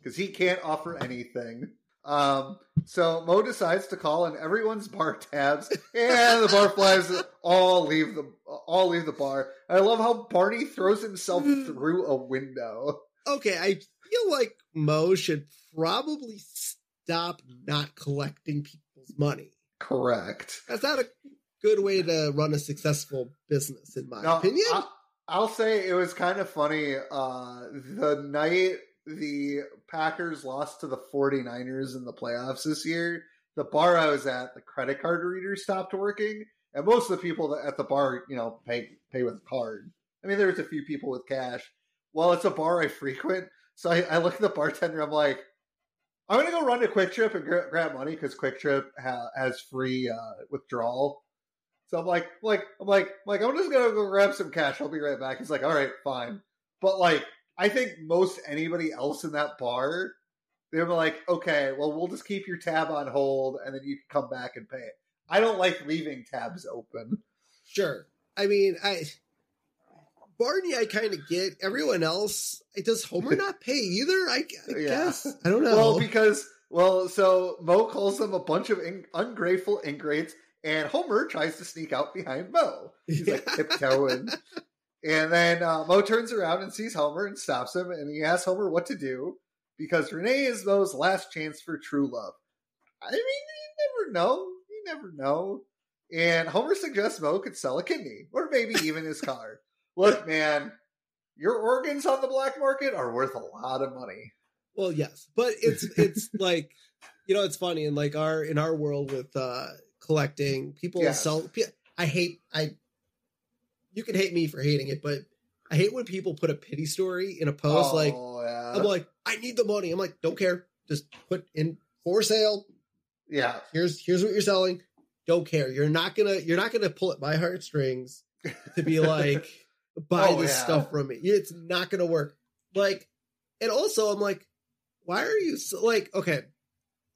because he can't offer anything. Um, so Moe decides to call on everyone's bar tabs, and the bar flies all leave the all leave the bar. I love how Barney throws himself through a window. Okay, I feel like Moe should probably stop not collecting people's money. Correct. That's not a good way to run a successful business, in my Now, opinion. I, I'll say it was kind of funny. Uh, the night the Packers lost to the 49ers in the playoffs this year, the bar I was at, the credit card reader stopped working, and most of the people that at the bar, you know, pay pay with a card. I mean, there was a few people with cash. Well, it's a bar I frequent, so I, I look at the bartender. I'm like, I'm gonna go run to QuikTrip and gra- grab money because QuikTrip ha- has free uh, withdrawal. So I'm like, like, I'm like, like, I'm just gonna go grab some cash. I'll be right back. He's like, all right, fine. But like, I think most anybody else in that bar, they were like, okay, well, we'll just keep your tab on hold, and then you can come back and pay it. I don't like leaving tabs open. Sure. I mean, I Barney, I kind of get. Everyone else, does Homer not pay either? I, I Yeah. guess I don't know. Well, because well, so Moe calls them a bunch of in- ungrateful ingrates, and Homer tries to sneak out behind Moe. He's like tiptoeing. And then uh, Moe turns around and sees Homer and stops him, and he asks Homer what to do because Renee is Moe's last chance for true love. I mean, you never know. You never know. And Homer suggests Moe could sell a kidney or maybe even his car. Look, man, your organs on the black market are worth a lot of money. Well, yes, but it's it's like you know it's funny in like our in our world with uh collecting people Yes. sell. I hate I. You can hate me for hating it, but I hate when people put a pity story in a post. like oh, yeah. I'm like, I need the money. I'm like, don't care. Just put in for sale. yeah. Here's here's what you're selling. Don't care. You're not gonna you're not gonna pull at my heartstrings to be like buy Oh, this yeah. stuff from me. It's not gonna work. Like, and also I'm like, why are you so, like okay?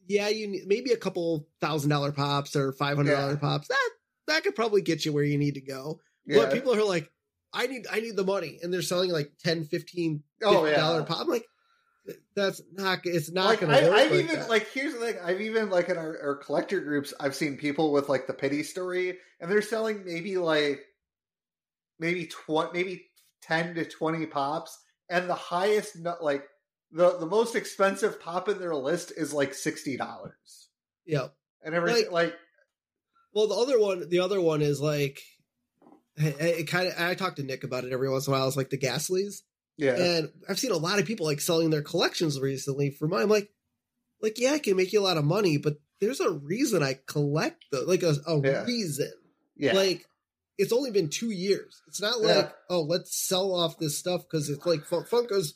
Yeah, you need maybe a couple thousand dollar pops or five hundred dollar Yeah. pops. That that could probably get you where you need to go. Yeah. But people are like, I need I need the money, and they're selling like 10 15 oh, $50 yeah. pop. I'm like, that's not. It's not like gonna I, work. I've like even that. like here's the thing I've even like in our, our collector groups I've seen people with like the pity story and they're selling maybe like maybe twenty maybe ten to twenty pops and the highest like the the most expensive pop in their list is like sixty dollars yeah. and everything Like- like, Well, the other one, the other one is like, it, kind of. I talk to Nick about it every once in a while. It's like the Gasleys, yeah and I've seen a lot of people like selling their collections recently for mine. I'm like, like yeah, I can make you a lot of money, but there's a reason I collect the like a, a Yeah. reason. yeah Like, it's only been two years. It's not like Yeah. oh, let's sell off this stuff because it's like Fun- Funko's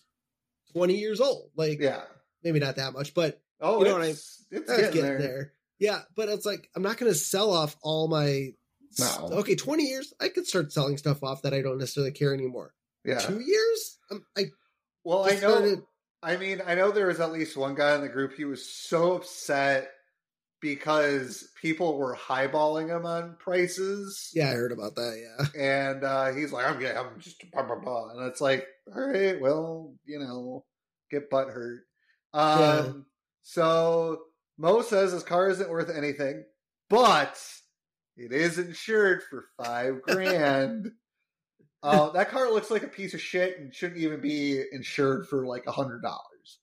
twenty years old. Like, yeah maybe not that much, but oh You know what I- it's, it's getting, getting there, there. Yeah, but it's like I'm not going to sell off all my. No. Okay, 20 years, I could start selling stuff off that I don't necessarily care anymore. yeah Two years, I'm, I well I know started- I mean, I know there was at least one guy in the group. He was so upset because people were highballing him on prices. Yeah, I heard about that. Yeah, And uh, he's like, I'm getting, I'm just, blah, blah, blah. And it's like, all right, well, you know, get butt hurt. Um, Yeah. So Moe says his car isn't worth anything, but it is insured for five grand. uh, that car looks like a piece of shit and shouldn't even be insured for like a hundred dollars.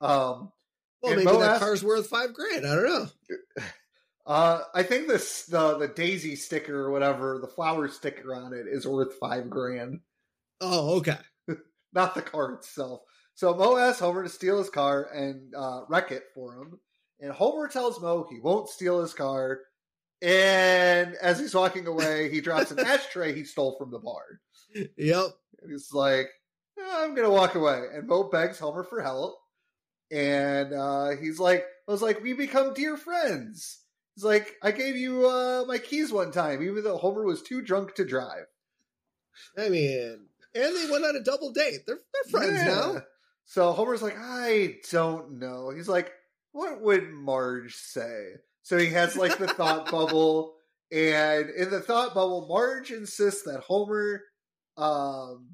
Um, well, And maybe Moe that asked- car's worth five grand. I don't know. uh, I think this the the Daisy sticker or whatever, the flower sticker on it is worth five grand. Oh, okay. not the car itself. So Moe asks Homer to steal his car and uh, wreck it for him. And Homer tells Moe he won't steal his car. And as he's walking away, he drops an ashtray he stole from the bar. Yep. And he's like, "Eh, I'm going to walk away. And Moe begs Homer for help. And uh, he's like, I was like, we become dear friends. He's like, I gave you uh, my keys one time, even though Homer was too drunk to drive. I mean, and they went on a double date. They're they're friends Yeah. now. So Homer's like, I don't know. He's like, what would Marge say? So he has like the thought bubble, and in the thought bubble, Marge insists that Homer um,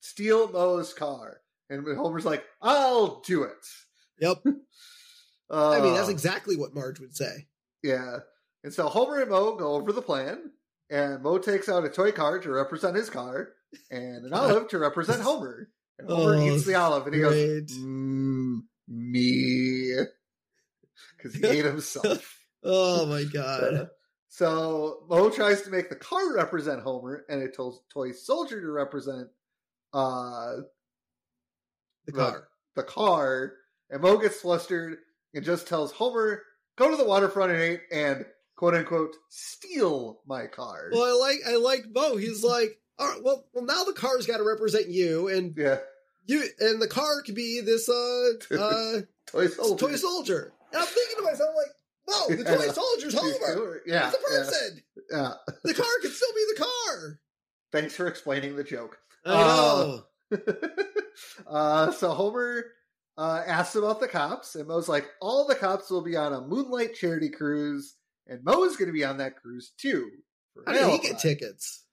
steal Moe's car, and Homer's like, I'll do it. Yep. Uh, I mean, that's exactly what Marge would say. Yeah. And so Homer and Moe go over the plan, and Moe takes out a toy car to represent his car, and an olive to represent Homer. And Homer Oh, eats the olive, and he goes, mm, "Me," because he ate himself. Oh my god. so Moe tries to make the car represent Homer, and a to- toy soldier to represent uh, The car. the car. And Moe gets flustered and just tells Homer, "Go to the waterfront and eat and quote unquote steal my car." Well, I like I like Bo. He's like, all right, well, well, now the car's got to represent you, and yeah, you, and the car could be this uh uh toy soldier. toy soldier. And I'm thinking to myself, I'm like, no, the toy soldier's Homer. Yeah, It's a person. yeah, yeah. The car could still be the car. Thanks for explaining the joke. I know. uh, so Homer uh, asks about the cops, and Moe's like, all the cops will be on a moonlight charity cruise, and Moe's going to be on that cruise too. for How did he get tickets?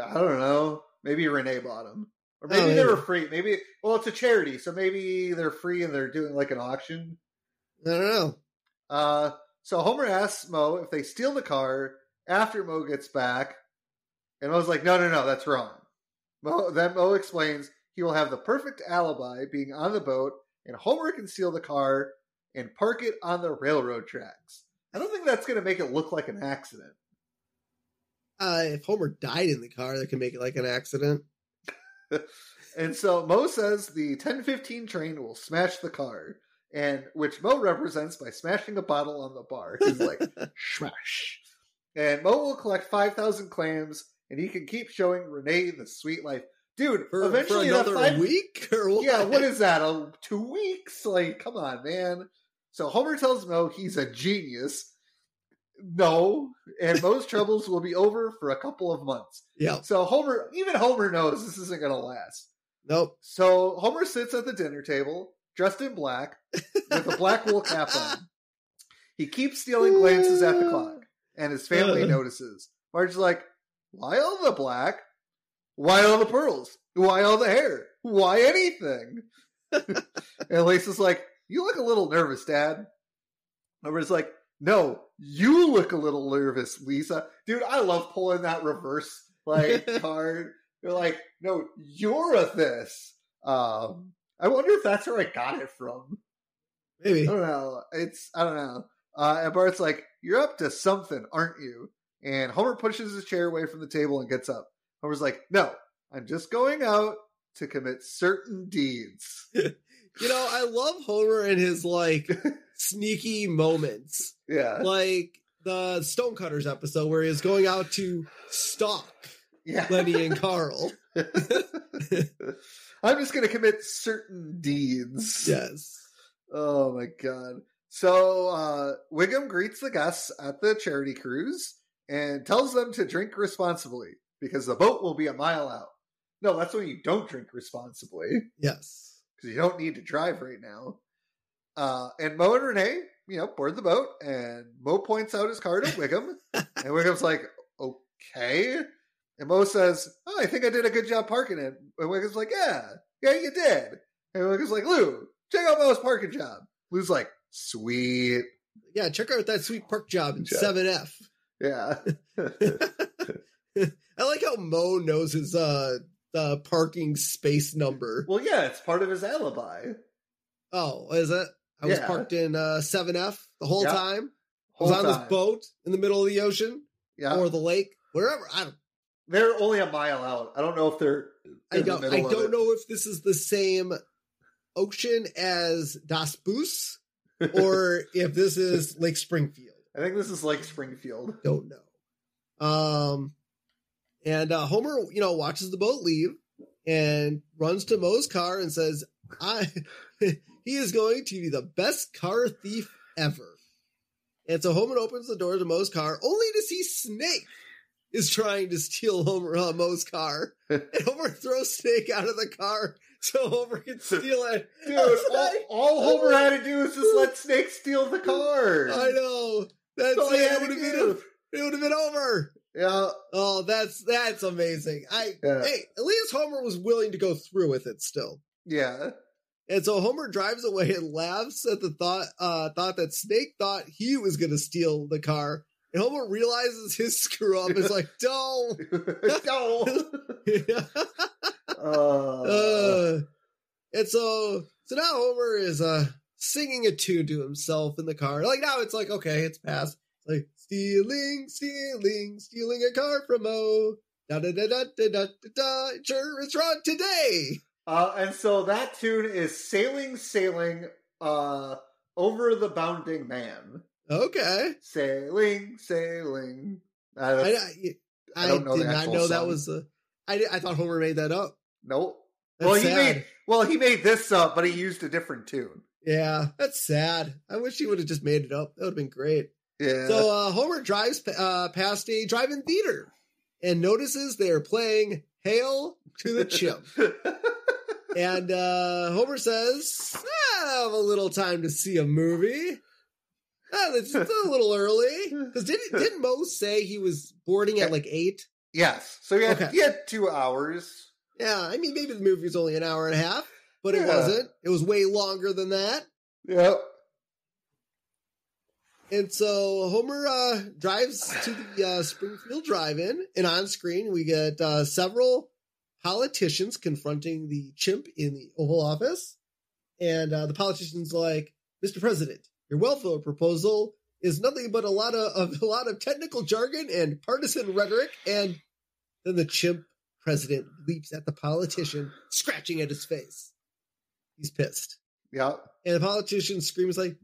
I don't know. Maybe Renee bought them. Or maybe Oh, they were free. Maybe, well, it's a charity, so maybe they're free and they're doing like an auction. I don't know. Uh, so Homer asks Moe if they steal the car after Moe gets back, and Moe's like, "No, no, no, that's wrong." Moe, then Moe explains he will have the perfect alibi being on the boat, and Homer can steal the car and park it on the railroad tracks. I don't think that's going to make it look like an accident. Uh, if Homer died in the car, that could make it like an accident. And so Moe says the 1015 train will smash the car, and which Moe represents by smashing a bottle on the bar. He's like, smash. And Moe will collect 5,000 clams, and he can keep showing Renee the sweet life. Dude, For, eventually for another five- week or what? Yeah, what is that? A, two weeks? Like, come on, man. So Homer tells Moe he's a genius. No, and Moe's troubles will be over for a couple of months. Yeah. So Homer, even Homer knows this isn't going to last. Nope. So Homer sits at the dinner table, dressed in black, with a black wool cap on. He keeps stealing glances at the clock, and his family notices. Marge's like, Why all the black? Why all the pearls? Why all the hair? Why anything? and Lisa's like, You look a little nervous, Dad. Homer's like, No, you look a little nervous, Lisa. Dude, I love pulling that reverse like card. They're like, no, you're a this. Um, I wonder if that's where I got it from. Maybe. I don't know. It's I don't know. Uh, and Bart's like, "You're up to something, aren't you?" And Homer pushes his chair away from the table and gets up. Homer's like, "No, I'm just going out to commit certain deeds." You know, I love Homer and his like sneaky moments. Yeah, Like the Stonecutters episode where he's going out to stalk yeah. Lenny and Carl. I'm just gonna commit certain deeds. Yes. Oh my god. So uh Wiggum greets the guests at the charity cruise and tells them to drink responsibly because the boat will be a mile out. No, that's when you don't drink responsibly Yes. because you don't need to drive right now. Uh and Moe and Renee, you know, board the boat and Moe points out his car to Wiggum and Wiggum's like, "Okay." And Moe says, "Oh, I think I did a good job parking it." And Wiggum's like, "Yeah, yeah, you did." And Wiggum's like, "Lou, check out Moe's parking job." Lou's like, "Sweet, Yeah, check out that sweet park job in Job. 7F. yeah." I like how Moe knows his uh the parking space number. well, yeah, it's part of his alibi. Oh, is it? I was Yeah. parked in uh 7F the whole Yeah. time. I was on time. this boat in the middle of the ocean Yeah, or the lake, wherever. I don't they're only a mile out. I don't know if they're. I in the don't I don't know if this is the same ocean as Das Bus or if this is Lake Springfield. I think this is like Springfield. Don't know. Um and uh Homer, you know, watches the boat leave and runs to Moe's car and says, I he is going to be the best car thief ever. And so Homer opens the door to Moe's car only to see Snake is trying to steal Homer uh, Moe's car. And Homer throws Snake out of the car so Homer can steal it. Dude, all, all Homer had to do is just let Snake steal the car. I know. That's That's all he it. had to do. it would have been over. Yeah, Oh, that's that's amazing. I Yeah. hey, at least Homer was willing to go through with it still. yeah. And so Homer drives away and laughs at the thought uh, thought that Snake thought he was going to steal the car. And Homer realizes his screw up. Is like, no. no. uh, Uh, and so, so now Homer is uh singing a tune to himself in the car. Like now, it's like okay, it's past. It's like stealing, stealing, stealing a car from Moe. Da da da da da da da. it's wrong today. uh, and so that tune is sailing, sailing, uh, over the bounding man. Okay, Sailing, sailing. Uh, I, I, I don't know did not know that was a. I I thought Homer made that up. nope. That's well, he sad. made well he made this up, but he used a different tune. Yeah, that's sad. I wish he would have just made it up. That would have been great. Yeah. So uh, Homer drives uh, past a drive-in theater and notices they're playing "Hail to the Chimp." and uh, Homer says, "I have a little time to see a movie. Uh, it's it's a little early because didn't didn't Moe say he was boarding at like eight? yes. So he had, Okay. he had two hours. Yeah, I mean maybe the movie was only an hour and a half, but it Yeah. wasn't. It was way longer than that. Yep. And so Homer uh, drives to the uh, Springfield Drive-In, and on screen we get uh, several politicians confronting the chimp in the Oval Office, and uh, the politicians like, "Mr. President, your welfare proposal is nothing but a lot of, of a lot of technical jargon and partisan rhetoric." And then the chimp president leaps at the politician, scratching at his face. He's pissed. Yeah, And the politician screams like,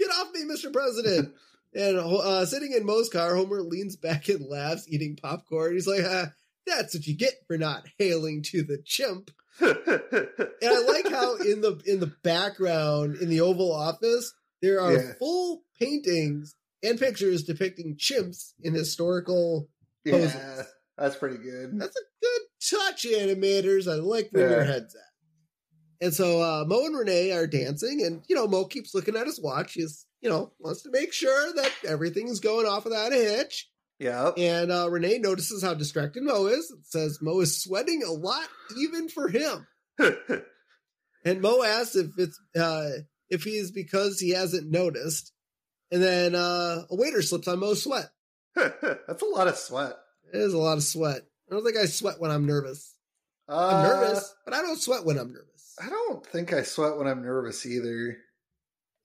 "Get off me, Mr. President!" and uh, sitting in Moe's car, Homer leans back and laughs, eating popcorn. He's like, ah, "That's what you get for not hailing to the chimp." And I like how in the in the background in the Oval Office there are Yeah. full paintings and pictures depicting chimps in historical. yeah. Poses. That's pretty good. That's a good touch, animators. I like where your head's at. And so uh, Moe and Renee are dancing, and you know Moe keeps looking at his watch. He's you know wants to make sure that everything's going off without a hitch. Yeah. And uh, Renee notices how distracted Moe is. It says Moe is sweating a lot, even for him. And Moe asks if it's uh, if is because he hasn't noticed. And then uh, a waiter slips on Moe's sweat. That's a lot of sweat. It is a lot of sweat. I don't think I sweat when I'm nervous. Uh, I'm nervous, but I don't sweat when I'm nervous. I don't think I sweat when I'm nervous either.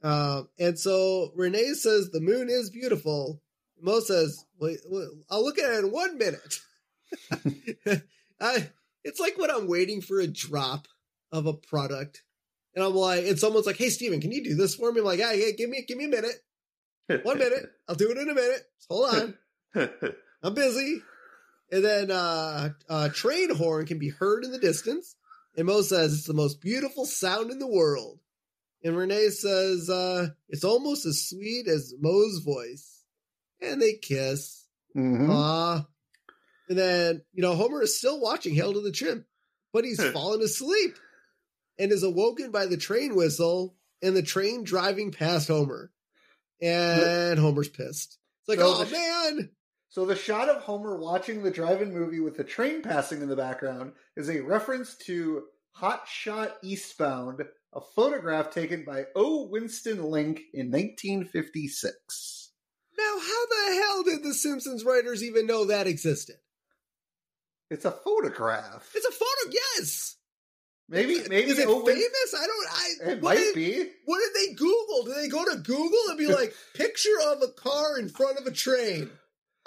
Um, and so Renee says the moon is beautiful. Moe says, wait, wait, I'll look at it in one minute. I, it's like when I'm waiting for a drop of a product. And I'm like, and someone's like, hey, Steven, can you do this for me? I'm like, yeah, yeah, give me, give me a minute. One minute. I'll do it in a minute. Just hold on. I'm busy. And then uh, a train horn can be heard in the distance. And Moe says it's the most beautiful sound in the world. And Renee says uh, it's almost as sweet as Moe's voice. And they kiss. Mhm. Aw. And then, you know, Homer is still watching Hail to the Chimp, but he's fallen asleep and is awoken by the train whistle and the train driving past Homer. And Homer's pissed. It's like, So oh man. So the shot of Homer watching the drive-in movie with the train passing in the background is a reference to Hot Shot Eastbound, a photograph taken by O. Winston Link in 1956. Now, how the hell did the Simpsons writers even know that existed? It's a photograph. It's a photo, yes. Maybe maybe is it O. Win- famous? I don't. I It what might did, be. What did they Google? Did they go to Google and be like, picture of a car in front of a train?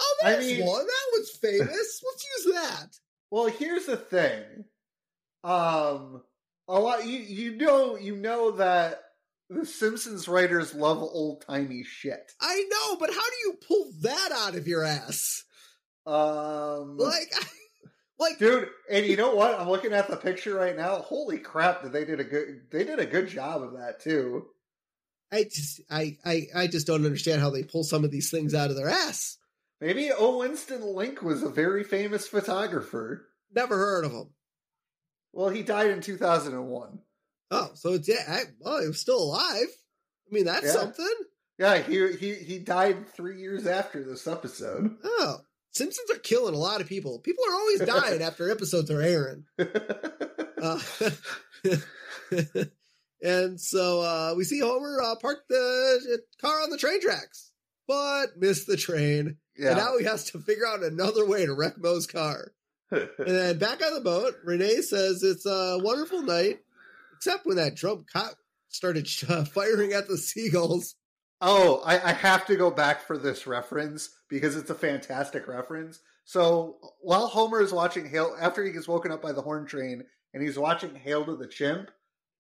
Oh, I there's mean- one. That was famous. Let's use that. Well, here's the thing. Um, a lot you you know you know that the Simpsons writers love old timey shit. I know, but how do you pull that out of your ass? Um, Like, like dude, and you know what? I'm looking at the picture right now. Holy crap! Did they did a good? They did a good job of that too. I just, I, I, I just don't understand how they pull some of these things out of their ass. Maybe O. Winston Link was a very famous photographer. Never heard of him. Well, he died in 2001. Oh, so it's yeah. I, well, he was still alive. I mean, that's Yeah. something. Yeah, he he he died three years after this episode. Oh, Simpsons are killing a lot of people. People are always dying after episodes are airing. Uh, And so uh, we see Homer uh, park the car on the train tracks, but miss the train. Yeah. And now he has to figure out another way to wreck Moe's car. And then back on the boat, Renee says it's a wonderful night, except when that drunk cop started uh, firing at the seagulls. Oh, I, I have to go back for this reference because it's a fantastic reference. So while Homer is watching Hail, after he gets woken up by the horn train and he's watching Hail to the Chimp,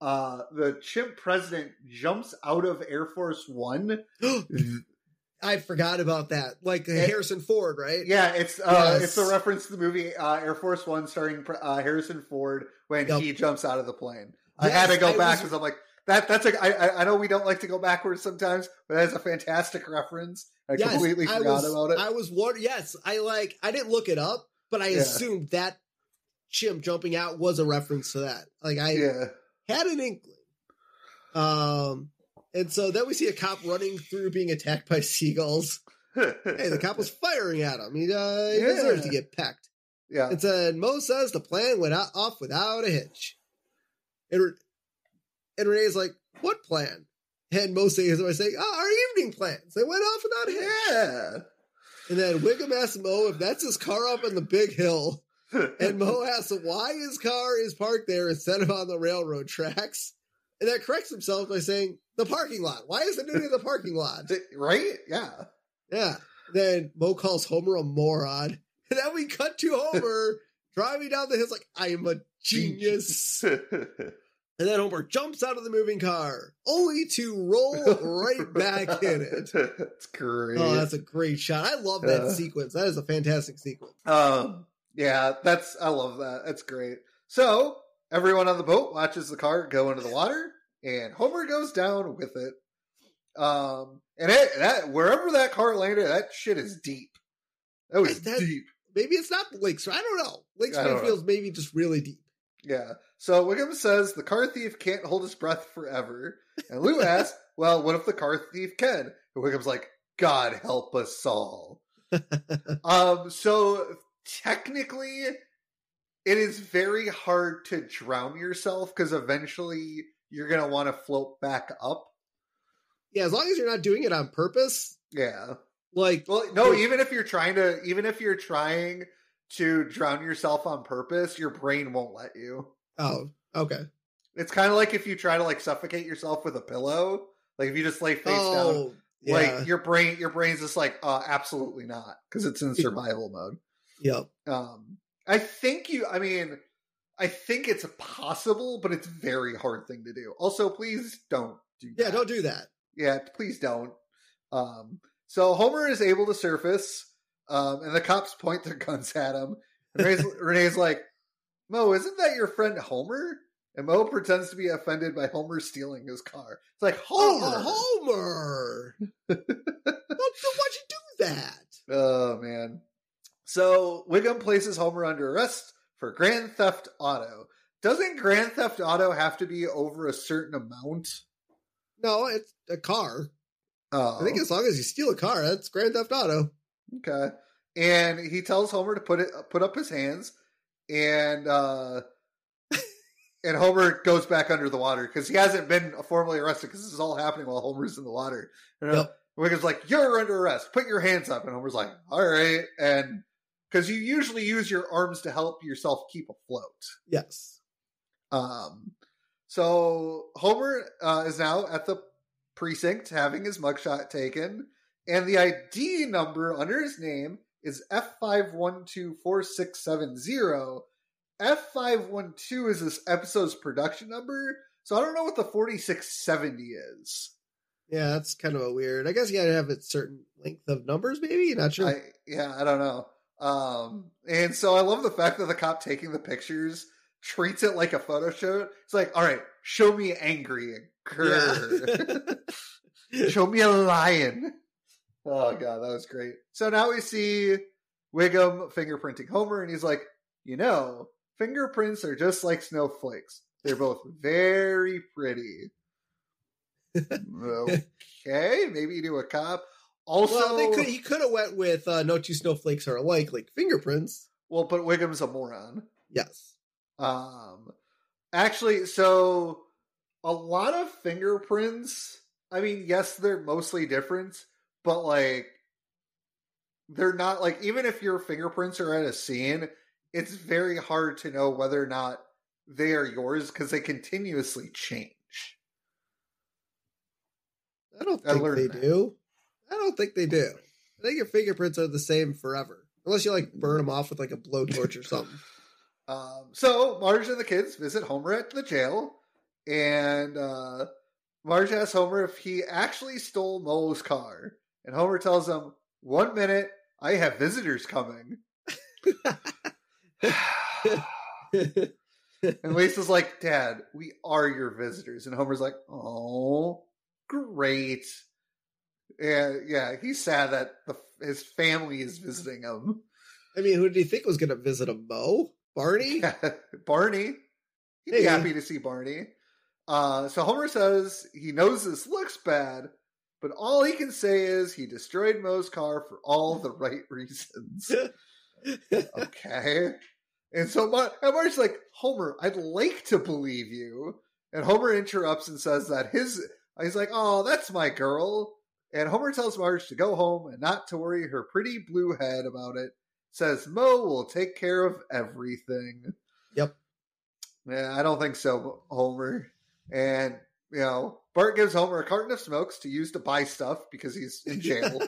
uh, the chimp president jumps out of Air Force One. I forgot about that. Like It- Harrison Ford, right? Yeah, it's uh, Yes. it's a reference to the movie uh, Air Force One starring uh, Harrison Ford when Yep. he jumps out of the plane. I had to go I back was- because I'm like that. That's a. I, I- I know we don't like to go backwards sometimes, but that's a fantastic reference. I Yes, completely I forgot was, about it. I was wondering. Yes, I like. I didn't look it up, but I Yeah. assumed that chimp jumping out was a reference to that. Like I yeah, had an inkling. Um, and so then we see a cop running through being attacked by seagulls. Hey, the cop was firing at him. He, uh, he Yeah. deserves to get pecked. yeah. And so Moe says the plan went off without a hitch. And, and Renee's like, "What plan?" And Moe says, "I say, oh, our evening plans. They went off without a hitch." Yeah. And then Wiggum asks Moe if that's his car up on the big hill. And Moe asks why his car is parked there instead of on the railroad tracks. And that corrects himself by saying, the parking lot. Why is it in the parking lot? right? Yeah. Yeah. Then Moe calls Homer a moron. And then we cut to Homer driving down the hill like, I am a genius. And then Homer jumps out of the moving car, only to roll right back in it. It's great. Oh, that's a great shot. I love that Yeah. sequence. That is a fantastic sequence. Um, yeah, that's I love that. That's great. So everyone on the boat watches the car go into the water, and Homer goes down with it. Um, and it, that wherever that car landed, that shit is deep. That was That- deep. Maybe it's not the Lake Spring. I don't know. Lake. Springfield's maybe just really deep. Yeah. So Wiggum says the car thief can't hold his breath forever, and Lou asks, "Well, what if the car thief can?" And Wiggum's like, "God help us all." um. So technically, it is very hard to drown yourself because eventually you're gonna want to float back up. Yeah, as long as you're not doing it on purpose. Yeah. Like, Well, no. Even if you're trying to, even if you're trying to drown yourself on purpose, your brain won't let you. oh, okay. It's kind of like if you try to like suffocate yourself with a pillow. Like if you just lay face down, oh, yeah. like your brain, your brain's just like, uh, absolutely not, because it's in survival mode. yep. Um, I think you. I mean, I think it's possible, but it's a very hard thing to do. Also, please don't do. Yeah, don't do that. Yeah, please don't. Um, so Homer is able to surface, um, and the cops point their guns at him. And Renee's, Renee's like, Moe, isn't that your friend Homer? And Moe pretends to be offended by Homer stealing his car. It's like, Homer! Oh, Homer! don't, don't, why'd you do that? Oh, man. So Wiggum places Homer under arrest for Grand Theft Auto. Doesn't Grand Theft Auto have to be over a certain amount? No, it's a car. Oh. I think as long as you steal a car, that's Grand Theft Auto. Okay. And he tells Homer to put it put up his hands, and uh and Homer goes back under the water because he hasn't been formally arrested because this is all happening while Homer's in the water. And uh, Yep. Wiggum's like, "You're under arrest. Put your hands up." And Homer's like, "All right." And because you usually use your arms to help yourself keep afloat. Yes. Um, so Homer uh, is now at the precinct having his mugshot taken, and the ID number under his name is F five one two four six seven zero. F five one two is this episode's production number, so I don't know what the forty six seventy is. Yeah, that's kind of a weird. I guess you gotta have a certain length of numbers, maybe. Not sure. I, yeah, I don't know. Um, and so I love the fact that the cop taking the pictures treats it like a photo shoot. It's like, all right, show me angry. Grr. Yeah. show me a lion. Oh god, that was great. So now we see Wiggum fingerprinting Homer, and he's like, you know, fingerprints are just like snowflakes. They're both very pretty. okay, maybe you do a cop. Also, well, they could. He could have went with uh, "No two snowflakes are alike," like fingerprints. well, but Wiggum's a moron. Yes. Um, actually, so a lot of fingerprints. I mean, yes, they're mostly different, but like they're not like even if your fingerprints are at a scene, it's very hard to know whether or not they are yours because they continuously change. I don't think learned they that. do. I don't think they do. I think your fingerprints are the same forever, unless you like burn them off with like a blowtorch or something. Um, so Marge and the kids visit Homer at the jail, and uh, Marge asks Homer if he actually stole Moe's car, and Homer tells him, "One minute, I have visitors coming." and Lisa's like, "Dad, we are your visitors," and Homer's like, "Oh, great." And yeah, he's sad that the, his family is visiting him. I mean, who do you think was going to visit him? Moe, Barney. Barney. He'd Hey. be happy to see Barney. Uh, so Homer says he knows this looks bad, but all he can say is he destroyed Moe's car for all the right reasons. okay. And so Mar- and Marge's like, Homer, I'd like to believe you. And Homer interrupts and says that his, he's like, oh, that's my girl. And Homer tells Marge to go home and not to worry her pretty blue head about it. Says Moe will take care of everything. Yep. Yeah, I don't think so, Homer. And, you know, Bart gives Homer a carton of smokes to use to buy stuff because he's in jail.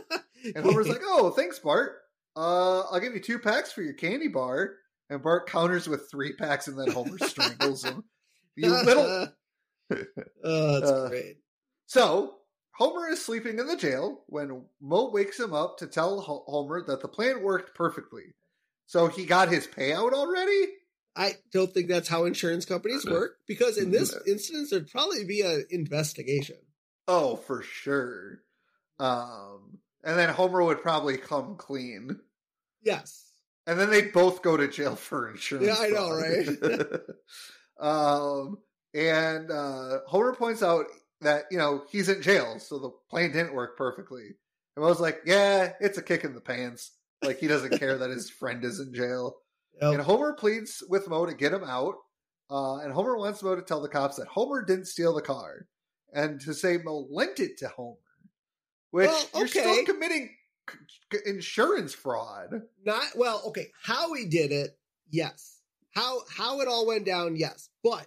And Homer's like, "Oh, thanks, Bart. Uh, I'll give you two packs for your candy bar." And Bart counters with three packs, and then Homer strangles him. You little. oh, that's Uh, great. So Homer is sleeping in the jail when Moe wakes him up to tell Ho- Homer that the plan worked perfectly. So he got his payout already. I don't think that's how insurance companies work because in this instance, there'd probably be an investigation. Oh, for sure. Um, and then Homer would probably come clean. Yes. and then they both go to jail for insurance. Yeah, I know, fraud. um, and uh, Homer points out that you know he's in jail, so the plan didn't work perfectly. And Moe's like, "Yeah, it's a kick in the pants. Like he doesn't care that his friend is in jail." Yep. And Homer pleads with Moe to get him out. Uh, and Homer wants Moe to tell the cops that Homer didn't steal the car, and to say Moe lent it to Homer, which Well, you're still committing c- insurance fraud. Not well. Okay, how he did it, yes. How how it all went down, yes. But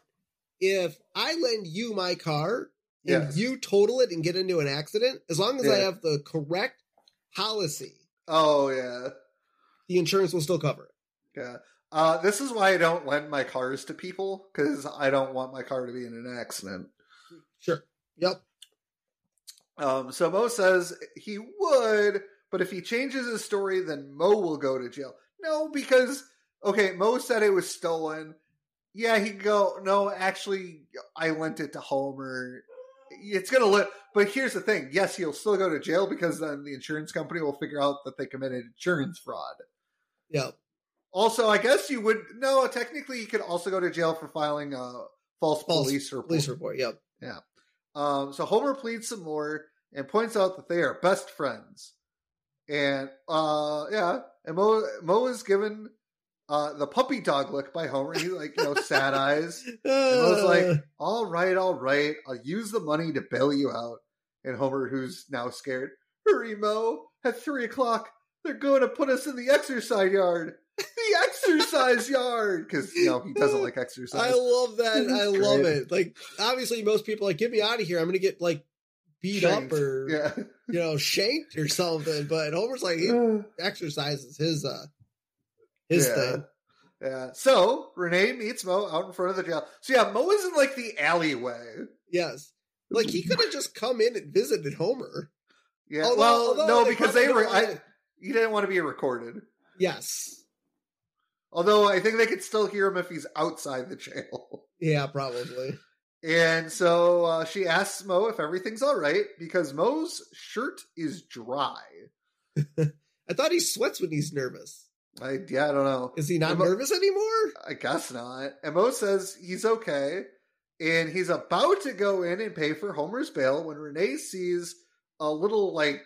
if I lend you my car and Yes. you total it and get into an accident, as long as I have the correct policy, Oh yeah. the insurance will still cover it. Yeah. Uh, this is why I don't lend my cars to people because I don't want my car to be in an accident. Sure. Yep. Um, so Moe says he would, but if he changes his story, then Moe will go to jail. No, because okay, Moe said it was stolen. Yeah, he go. No, actually, I lent it to Homer. It's gonna look, but here's the thing. Yes, he'll still go to jail because then the insurance company will figure out that they committed insurance fraud. Yeah. Also, I guess you would no. Technically, you could also go to jail for filing a false, False police report. Police report. Yep. Yeah. Um, so Homer pleads some more and points out that they are best friends. And uh, yeah, and Moe Moe is given uh the puppy dog look by Homer. He's like, you know, sad eyes. And Moe's Uh, like, all right, all right, I'll use the money to bail you out. And Homer, who's now scared, hurry, Moe! At three o'clock, they're going to put us in the exercise yard. The exercise yard, because you know he doesn't like exercise. I love that. I love it. Like obviously, most people are like get me out of here. I'm going to get like beat Shanked. up or yeah. you know shanked or something. But Homer's like he exercises his uh his Yeah. thing. Yeah. So Renee meets Moe out in front of the jail. So yeah, Moe is in like the alleyway. Yes. Like he could have just come in and visited Homer. Yeah. Although- well, although no, they because they were. I, he didn't want to be recorded. Yes. Although I think they could still hear him if he's outside the jail. Yeah, probably. And so uh, she asks Moe if everything's all right because Moe's shirt is dry. I thought he sweats when he's nervous. I yeah, I don't know. Is he not but- nervous anymore? I guess not. And Moe says he's okay. And he's about to go in and pay for Homer's bail when Renee sees a little like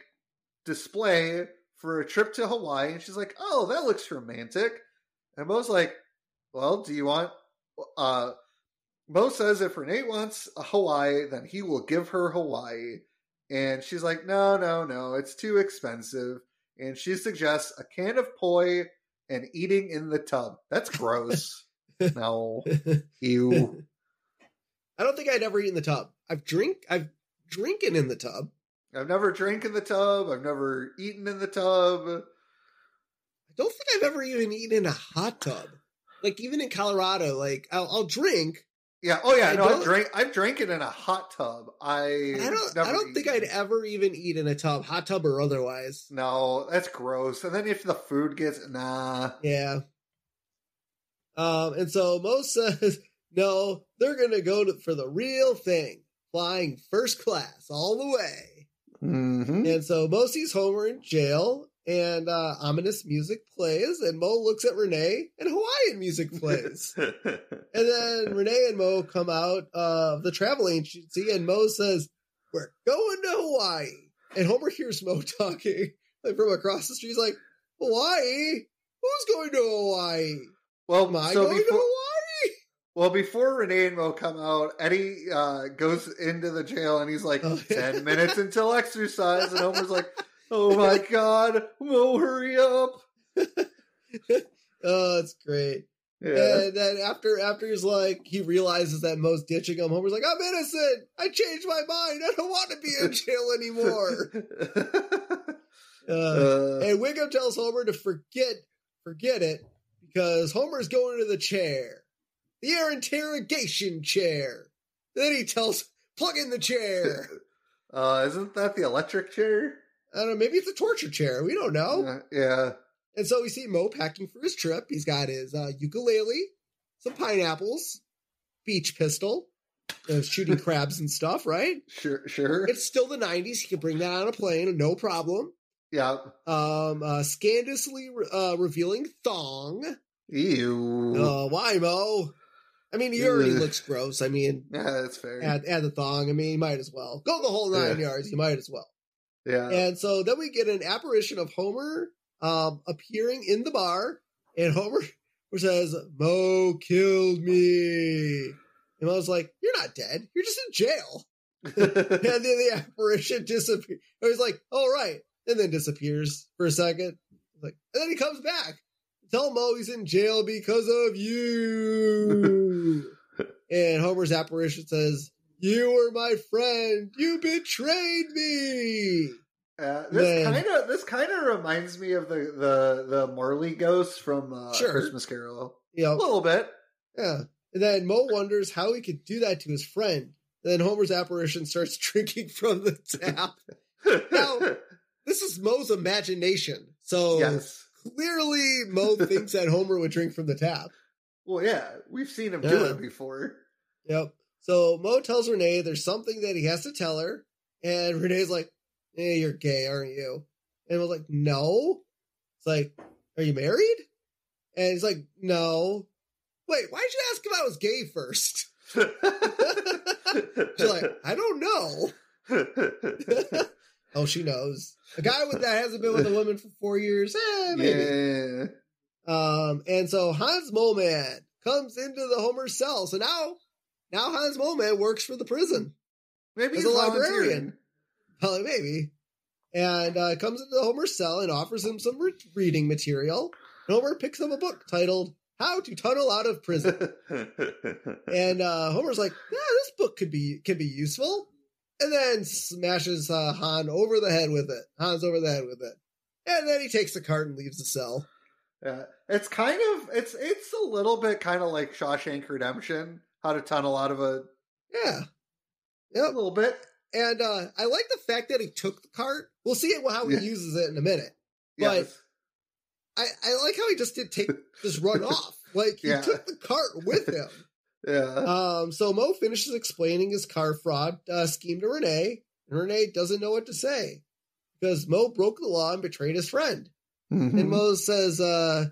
display for a trip to Hawaii. And she's like, Oh, that looks romantic. And Moe's like, Well, do you want uh Moe says if Renee wants a Hawaii, then he will give her Hawaii. And she's like, no, no, no, it's too expensive. And she suggests a can of poi and eating in the tub. That's gross. no. Ew. I don't think I'd ever eat in the tub. I've drink I've drinking in the tub. I've never drank in the tub. I've never eaten in the tub. I don't think I've ever even eaten in a hot tub. Like even in Colorado, like I'll, I'll drink. Yeah. Oh yeah. I no, I've drank. I've drank it in a hot tub. I. I don't. I don't think. I'd ever even eat in a tub, hot tub or otherwise. No, that's gross. And then if the food gets nah. Yeah. Um, and so Moe says, no, they're gonna go to, for the real thing, flying first class all the way. Mm-hmm. And so Moe sees Homer in jail, and uh, ominous music plays, and Moe looks at Renee, and Hawaiian music plays. and then Renee and Moe come out of the travel agency, and Moe says, "We're going to Hawaii." And Homer hears Moe talking like from across the street. He's like, "Hawaii? Who's going to Hawaii? well, Am I so going to Hawaii?" well, before Renee and Mo come out, Eddie uh, goes into the jail and he's like, Oh, yeah. 10 minutes until exercise. And Homer's like, oh my God, Moe, hurry up. Oh, it's great. Yeah. And then after after he's like he realizes that Moe's ditching him, Homer's like, I'm innocent. I changed my mind. I don't want to be in jail anymore. Uh, Uh, and Wiggum tells Homer to forget forget it because Homer's going to the chair. The air interrogation chair. Then he tells plug in the chair. uh, isn't that the electric chair? I don't know, maybe it's a torture chair. We don't know. Uh, yeah. And so we see Moe packing for his trip. He's got his uh, ukulele, some pineapples, beach pistol, uh, shooting crabs and stuff, right? Sure, sure. It's still the 90s. He can bring that on a plane, no problem. yeah. Um, uh, scandalously uh, revealing thong. Ew. Uh, why, Moe? I mean, he already looks gross. I mean, Yeah, that's fair. add, add the thong. I mean, you might as well. Go the whole nine Yeah. yards. You might as well. Yeah. And so then we get an apparition of Homer um, appearing in the bar, and Homer says, Moe killed me. And I was like, You're not dead. You're just in jail. and then the apparition disappears. I was like, All right. And then disappears for a second. Like, and then he comes back. Tell Moe he's in jail because of you. and Homer's apparition says, You were my friend. You betrayed me. Uh, this kind of this kind of reminds me of the the the Marley ghost from uh, Sure. Christmas Carol. You A little bit. Yeah. And then Moe wonders how he could do that to his friend. And then Homer's apparition starts drinking from the tap. Now- This is Moe's imagination. So yes. clearly Moe thinks that Homer would drink from the tap. Well, yeah, we've seen him do it before. Yep. So Moe tells Renee there's something that he has to tell her. And Renee's like, eh, you're gay, aren't you? And Moe's like, no. It's like, are you married? And he's like, no. Wait, why'd you ask if I was gay first? She's like, I don't know. Oh, she knows. A guy with that hasn't been with a woman for four years. Eh, maybe. yeah. Um, and so Hans Moleman comes into the Homer cell. So now, now Hans Moleman works for the prison. Maybe As he's a librarian. Probably maybe. And uh, comes into Homer's cell and offers him some re- reading material. And Homer picks up a book titled "How to Tunnel Out of Prison." and uh, Homer's like, "Yeah, this book could be could be useful." And then smashes uh, Han over the head with it. Han's over the head with it. And then he takes the cart and leaves the cell. yeah. It's kind of it's it's a little bit kind of like Shawshank Redemption, how to tunnel out of a Yeah. a little bit. And uh, I like the fact that he took the cart. We'll see how he Yeah. uses it in a minute. But Yes. I, I like how he just did take just run off. Like he Yeah. took the cart with him. Yeah. Um, so Moe finishes explaining his car fraud uh, scheme to Renee, and Renee doesn't know what to say because Moe broke the law and betrayed his friend. Mm-hmm. And Moe says, uh,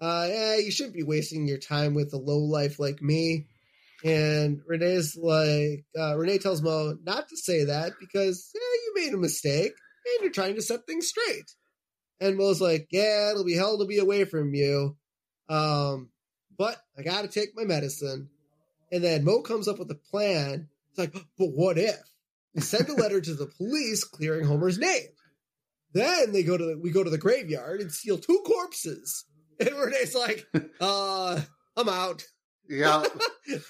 uh, yeah, you shouldn't be wasting your time with a low life like me. And Renee's like, uh, Renee tells Moe not to say that because yeah, you made a mistake and you're trying to set things straight. And Moe's like, yeah, it'll be hell to be away from you. Um, but I gotta take my medicine. And then Moe comes up with a plan. It's like, but what if? we send a letter to the police clearing Homer's name. Then they go to the, we go to the graveyard and steal two corpses. And Renee's like, uh, I'm out. Yeah.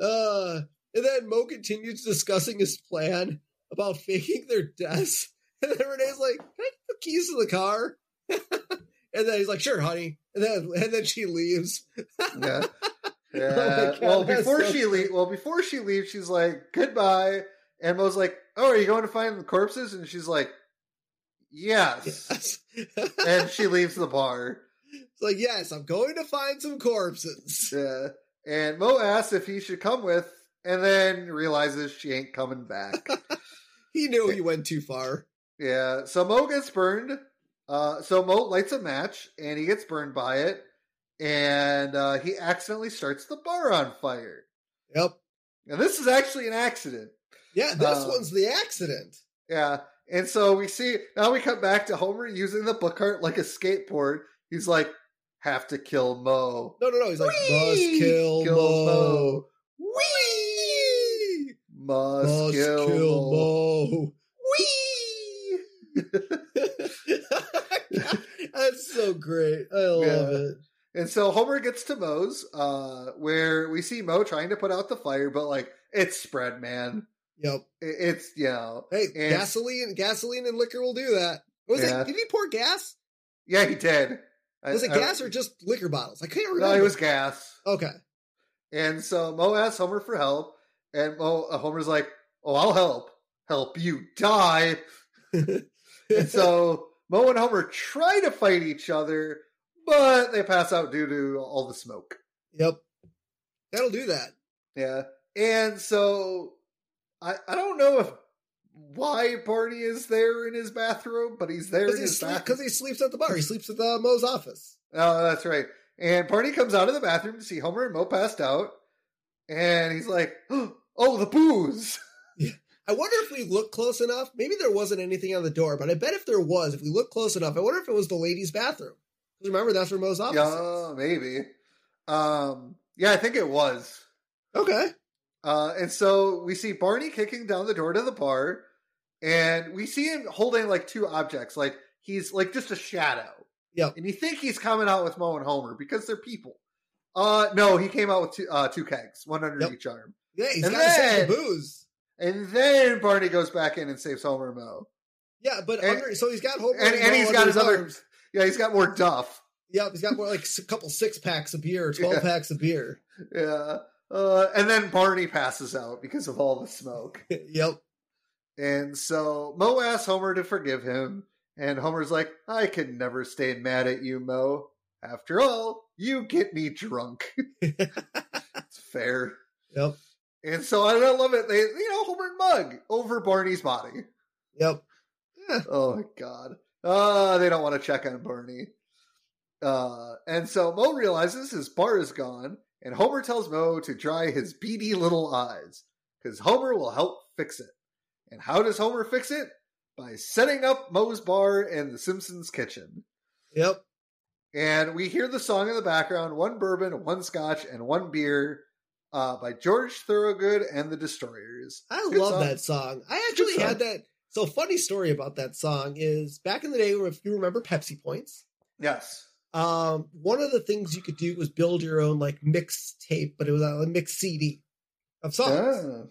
uh, and then Moe continues discussing his plan about faking their deaths. And then Renee's like, Can I get the keys to the car? and then he's like, Sure, honey. And then and then she leaves. yeah. Oh Yeah. God, well, before so she leave, well, before she leaves, she's like, "Goodbye," and Moe's like, "Oh, are you going to find the corpses?" And she's like, "Yes." Yes. and she leaves the bar. It's like, yes, I'm going to find some corpses. Yeah. And Moe asks if he should come with, and then realizes she ain't coming back. He knew he went too far. yeah. So Moe gets burned. Uh, so Moe lights a match, and he gets burned by it, and uh, he accidentally starts the bar on fire. Yep. And this is actually an accident. Yeah, this Uh, one's the accident. Yeah. And so we see now we come back to Homer using the book cart like a skateboard. He's like, have to kill Moe. No, no, no. He's like, Whee! must kill, Kill Moe. Moe. Whee! Must, Must kill, kill Moe. Moe. Whee! That's so great. I love Yeah. it. And so Homer gets to Moe's, uh, where we see Moe trying to put out the fire, but like it's spread, man. Yep. It's yeah. Hey, And- gasoline, gasoline, and liquor will do that. Was Yeah. it? Did he pour gas? yeah, he did. I- Was it I- gas or just liquor bottles? I can't remember. no? It was gas. okay. And so Moe asks Homer for help, and Moe uh, Homer's like, "Oh, I'll help. Help you die." And so Moe and Homer try to fight each other, but they pass out due to all the smoke. yep. That'll do that. Yeah. And so I I don't know if why Barney is there in his bathroom, but he's there in Because he, his sleep, bathroom. 'cause he sleeps at the bar. He sleeps at the Moe's office. Oh, that's right. And Barney comes out of the bathroom to see Homer and Moe passed out, and he's like, "Oh, the booze." I wonder if we look close enough. Maybe there wasn't anything on the door, but I bet if there was, if we look close enough, I wonder if it was the ladies' bathroom. Remember, that's where Moe's office Yeah, maybe. Um, yeah, I think it was. Okay. Uh, and so we see Barney kicking down the door to the bar, and we see him holding like two objects, like he's like just a shadow. Yeah. And you think he's coming out with Moe and Homer because they're people. Uh, no, he came out with two, uh, two kegs, one under Yep. each arm. Yeah, he's And got then- the booze. And then Barney goes back in and saves Homer and Moe. Yeah, but And- under, so he's got Homer and- and Moe he's got his another- arms. Yeah, he's got more duff. Yeah, he's got more like a couple six packs of beer, twelve Yeah. packs of beer. Yeah. Uh, and then Barney passes out because of all the smoke. yep. And so Moe asks Homer to forgive him, and Homer's like, I can never stay mad at you, Moe. After all, you get me drunk. it's fair. Yep. And so I love it. They, you know, Homer and Mug over Barney's body. Yep. Oh my god. Uh, they don't want to check on Barney. Uh, and so Moe realizes his bar is gone, and Homer tells Moe to dry his beady little eyes, because Homer will help fix it. And how does Homer fix it? By setting up Moe's bar in the Simpsons kitchen. Yep. And we hear the song in the background one bourbon, one scotch, and one beer uh, by George Thorogood and the Destroyers. I Good love song. that song. I actually song. had that. So funny story about that song is back in the day, if you remember Pepsi Points, Yes. Um, one of the things you could do was build your own like mix tape, but it was a mix CD of songs. Ah.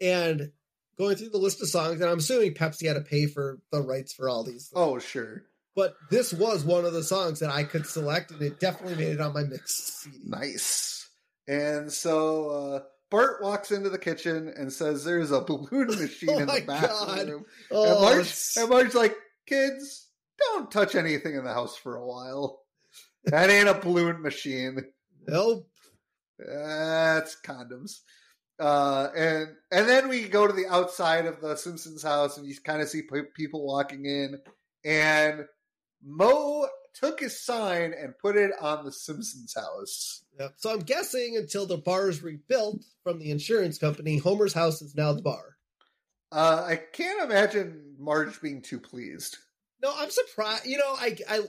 And going through the list of songs, and I'm assuming Pepsi had to pay for the rights for all these. Oh, sure. But this was one of the songs that I could select, and it definitely made it on my mix CD. Nice. And so uh, Bart walks into the kitchen and says, "There's a balloon machine Oh in the God. bathroom." Oh, and, Marge, and Marge's like, "Kids, don't touch anything in the house for a while. That ain't a balloon machine. nope. That's condoms." Uh, and and then we go to the outside of the Simpsons house, and you kind of see pe- people walking in, and Moe took his sign and put it on the Simpsons house. Yep. So I'm guessing until the bar is rebuilt from the insurance company, Homer's house is now the bar. Uh, I can't imagine Marge being too pleased. No, I'm surprised. You know, I I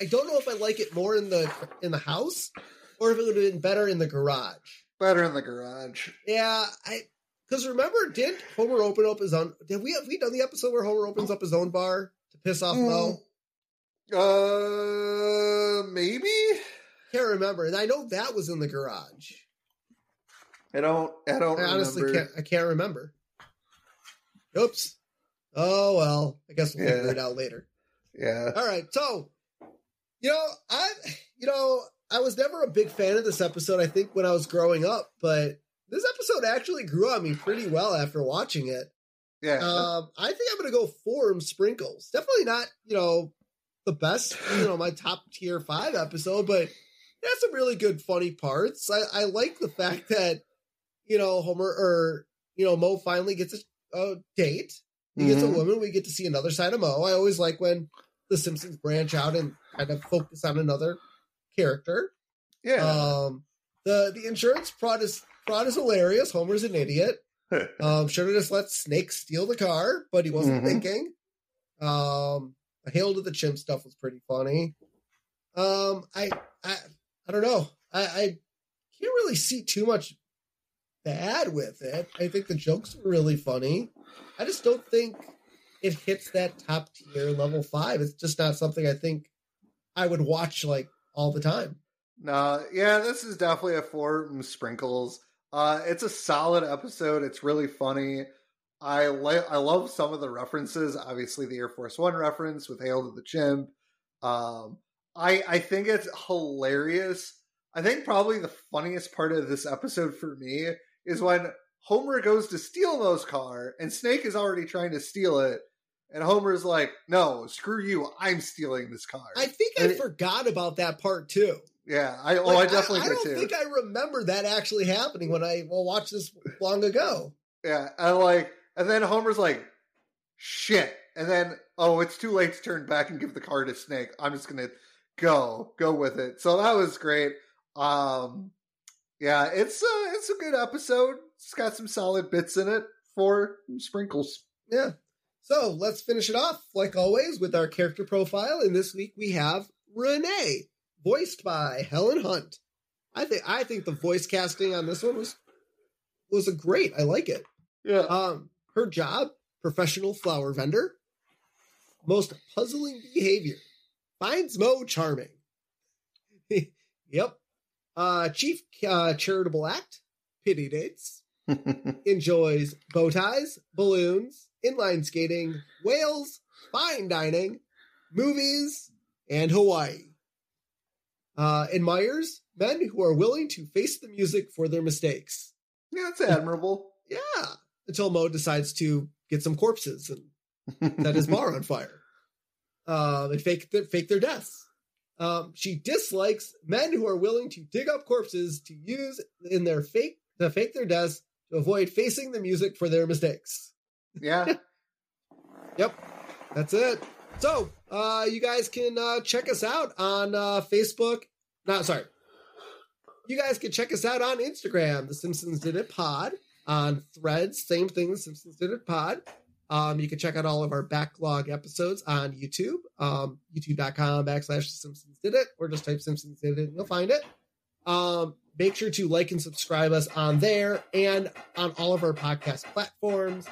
I don't know if I like it more in the in the house or if it would have been better in the garage. Better in the garage. Yeah, I because remember, did Homer open up his own? Did we have we done the episode where Homer opens up his own bar to piss off Moe? Uh, maybe. Can't remember, and I know that was in the garage. I don't. I don't. I honestly remember. can't. I can't remember. Oops. Oh well. I guess we'll figure it out later. Yeah. All right. So, you know, I, you know, I was never a big fan of this episode. I think when I was growing up, but this episode actually grew on me pretty well after watching it. Yeah. Um, I think I'm going to go forum sprinkles. Definitely not, you know, the best, you know, my top tier five episode, but it has some really good, funny parts. I, I like the fact that, you know, Homer or, you know, Moe finally gets a, a date. He gets Mhm. a woman. We get to see another side of Moe. I always like when the Simpsons branch out and kind of focus on another character. yeah. Um, the the insurance fraud is fraud is hilarious. Homer's an idiot. Um, should have just let Snake steal the car, but he wasn't Mhm. thinking. Um, the hail to the chimp stuff was pretty funny. Um, I I I don't know. I, I can't really see too much bad with it. I think the jokes were really funny. I just don't think it hits that top tier level five. It's just not something I think I would watch like all the time. No, yeah, this is definitely a four sprinkles. Uh, it's a solid episode. It's really funny. I like. I love some of the references. Obviously, the Air Force One reference with "Hail to the Chimp." Um, I I think it's hilarious. I think probably the funniest part of this episode for me is when Homer goes to steal Moe's car, and Snake is already trying to steal it, and Homer's like, "No, screw you! I'm stealing this car." I think I And it- forgot about that part too. yeah, I oh, Like, I definitely I, did don't too. think I remember that actually happening when I well watched this long ago. Yeah, and like, and then Homer's like, "Shit!" And then, oh, it's too late to turn back and give the car to Snake. I'm just gonna go, go with it. So that was great. Um, yeah, it's a it's a good episode. It's got some solid bits in it four sprinkles. Yeah. So let's finish it off, like always, with our character profile. And this week we have Renee, voiced by Helen Hunt. I think I think the voice casting on this one was was a great. I like it. Yeah, Um, her job, professional flower vendor. Most puzzling behavior. Finds Moe charming. yep. Uh, chief uh, charitable act. Pity dates. Enjoys bow ties, balloons, inline skating, whales, fine dining, movies, and Hawaii. Uh, admires men who are willing to face the music for their mistakes. yeah, it's admirable. Yeah. Until Moe decides to get some corpses and set his bar on fire. Um, and fake their, fake their deaths. Um, she dislikes men who are willing to dig up corpses to use in their fake to fake their deaths to avoid facing the music for their mistakes. Yeah, Yep, that's it. So, uh, you guys can uh, check us out on uh, Facebook. No, sorry. You guys can check us out on Instagram, The Simpsons Did It Pod. On Threads, same thing, The Simpsons Did It Pod. Um, you can check out all of our backlog episodes on YouTube, um, youtube.com backslash Simpsons Did It, or just type Simpsons Did It and you'll find it. Um, make sure to like and subscribe us on there and on all of our podcast platforms.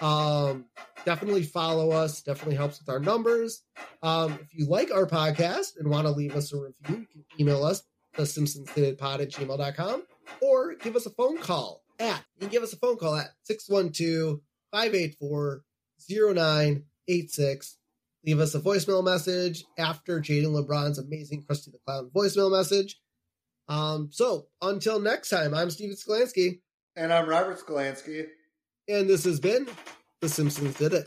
Um, definitely follow us. Definitely helps with our numbers. Um, if you like our podcast and want to leave us a review, you can email us, the Simpsons Did Pod at gmail.com, or give us a phone call at, you can give us a phone call at 612 584 0986. Leave us a voicemail message after Jaden LeBron's amazing Krusty the Clown voicemail message. Um, so until next time, I'm Steven Skolansky, and I'm Robert Skolansky. And this has been The Simpsons Did It.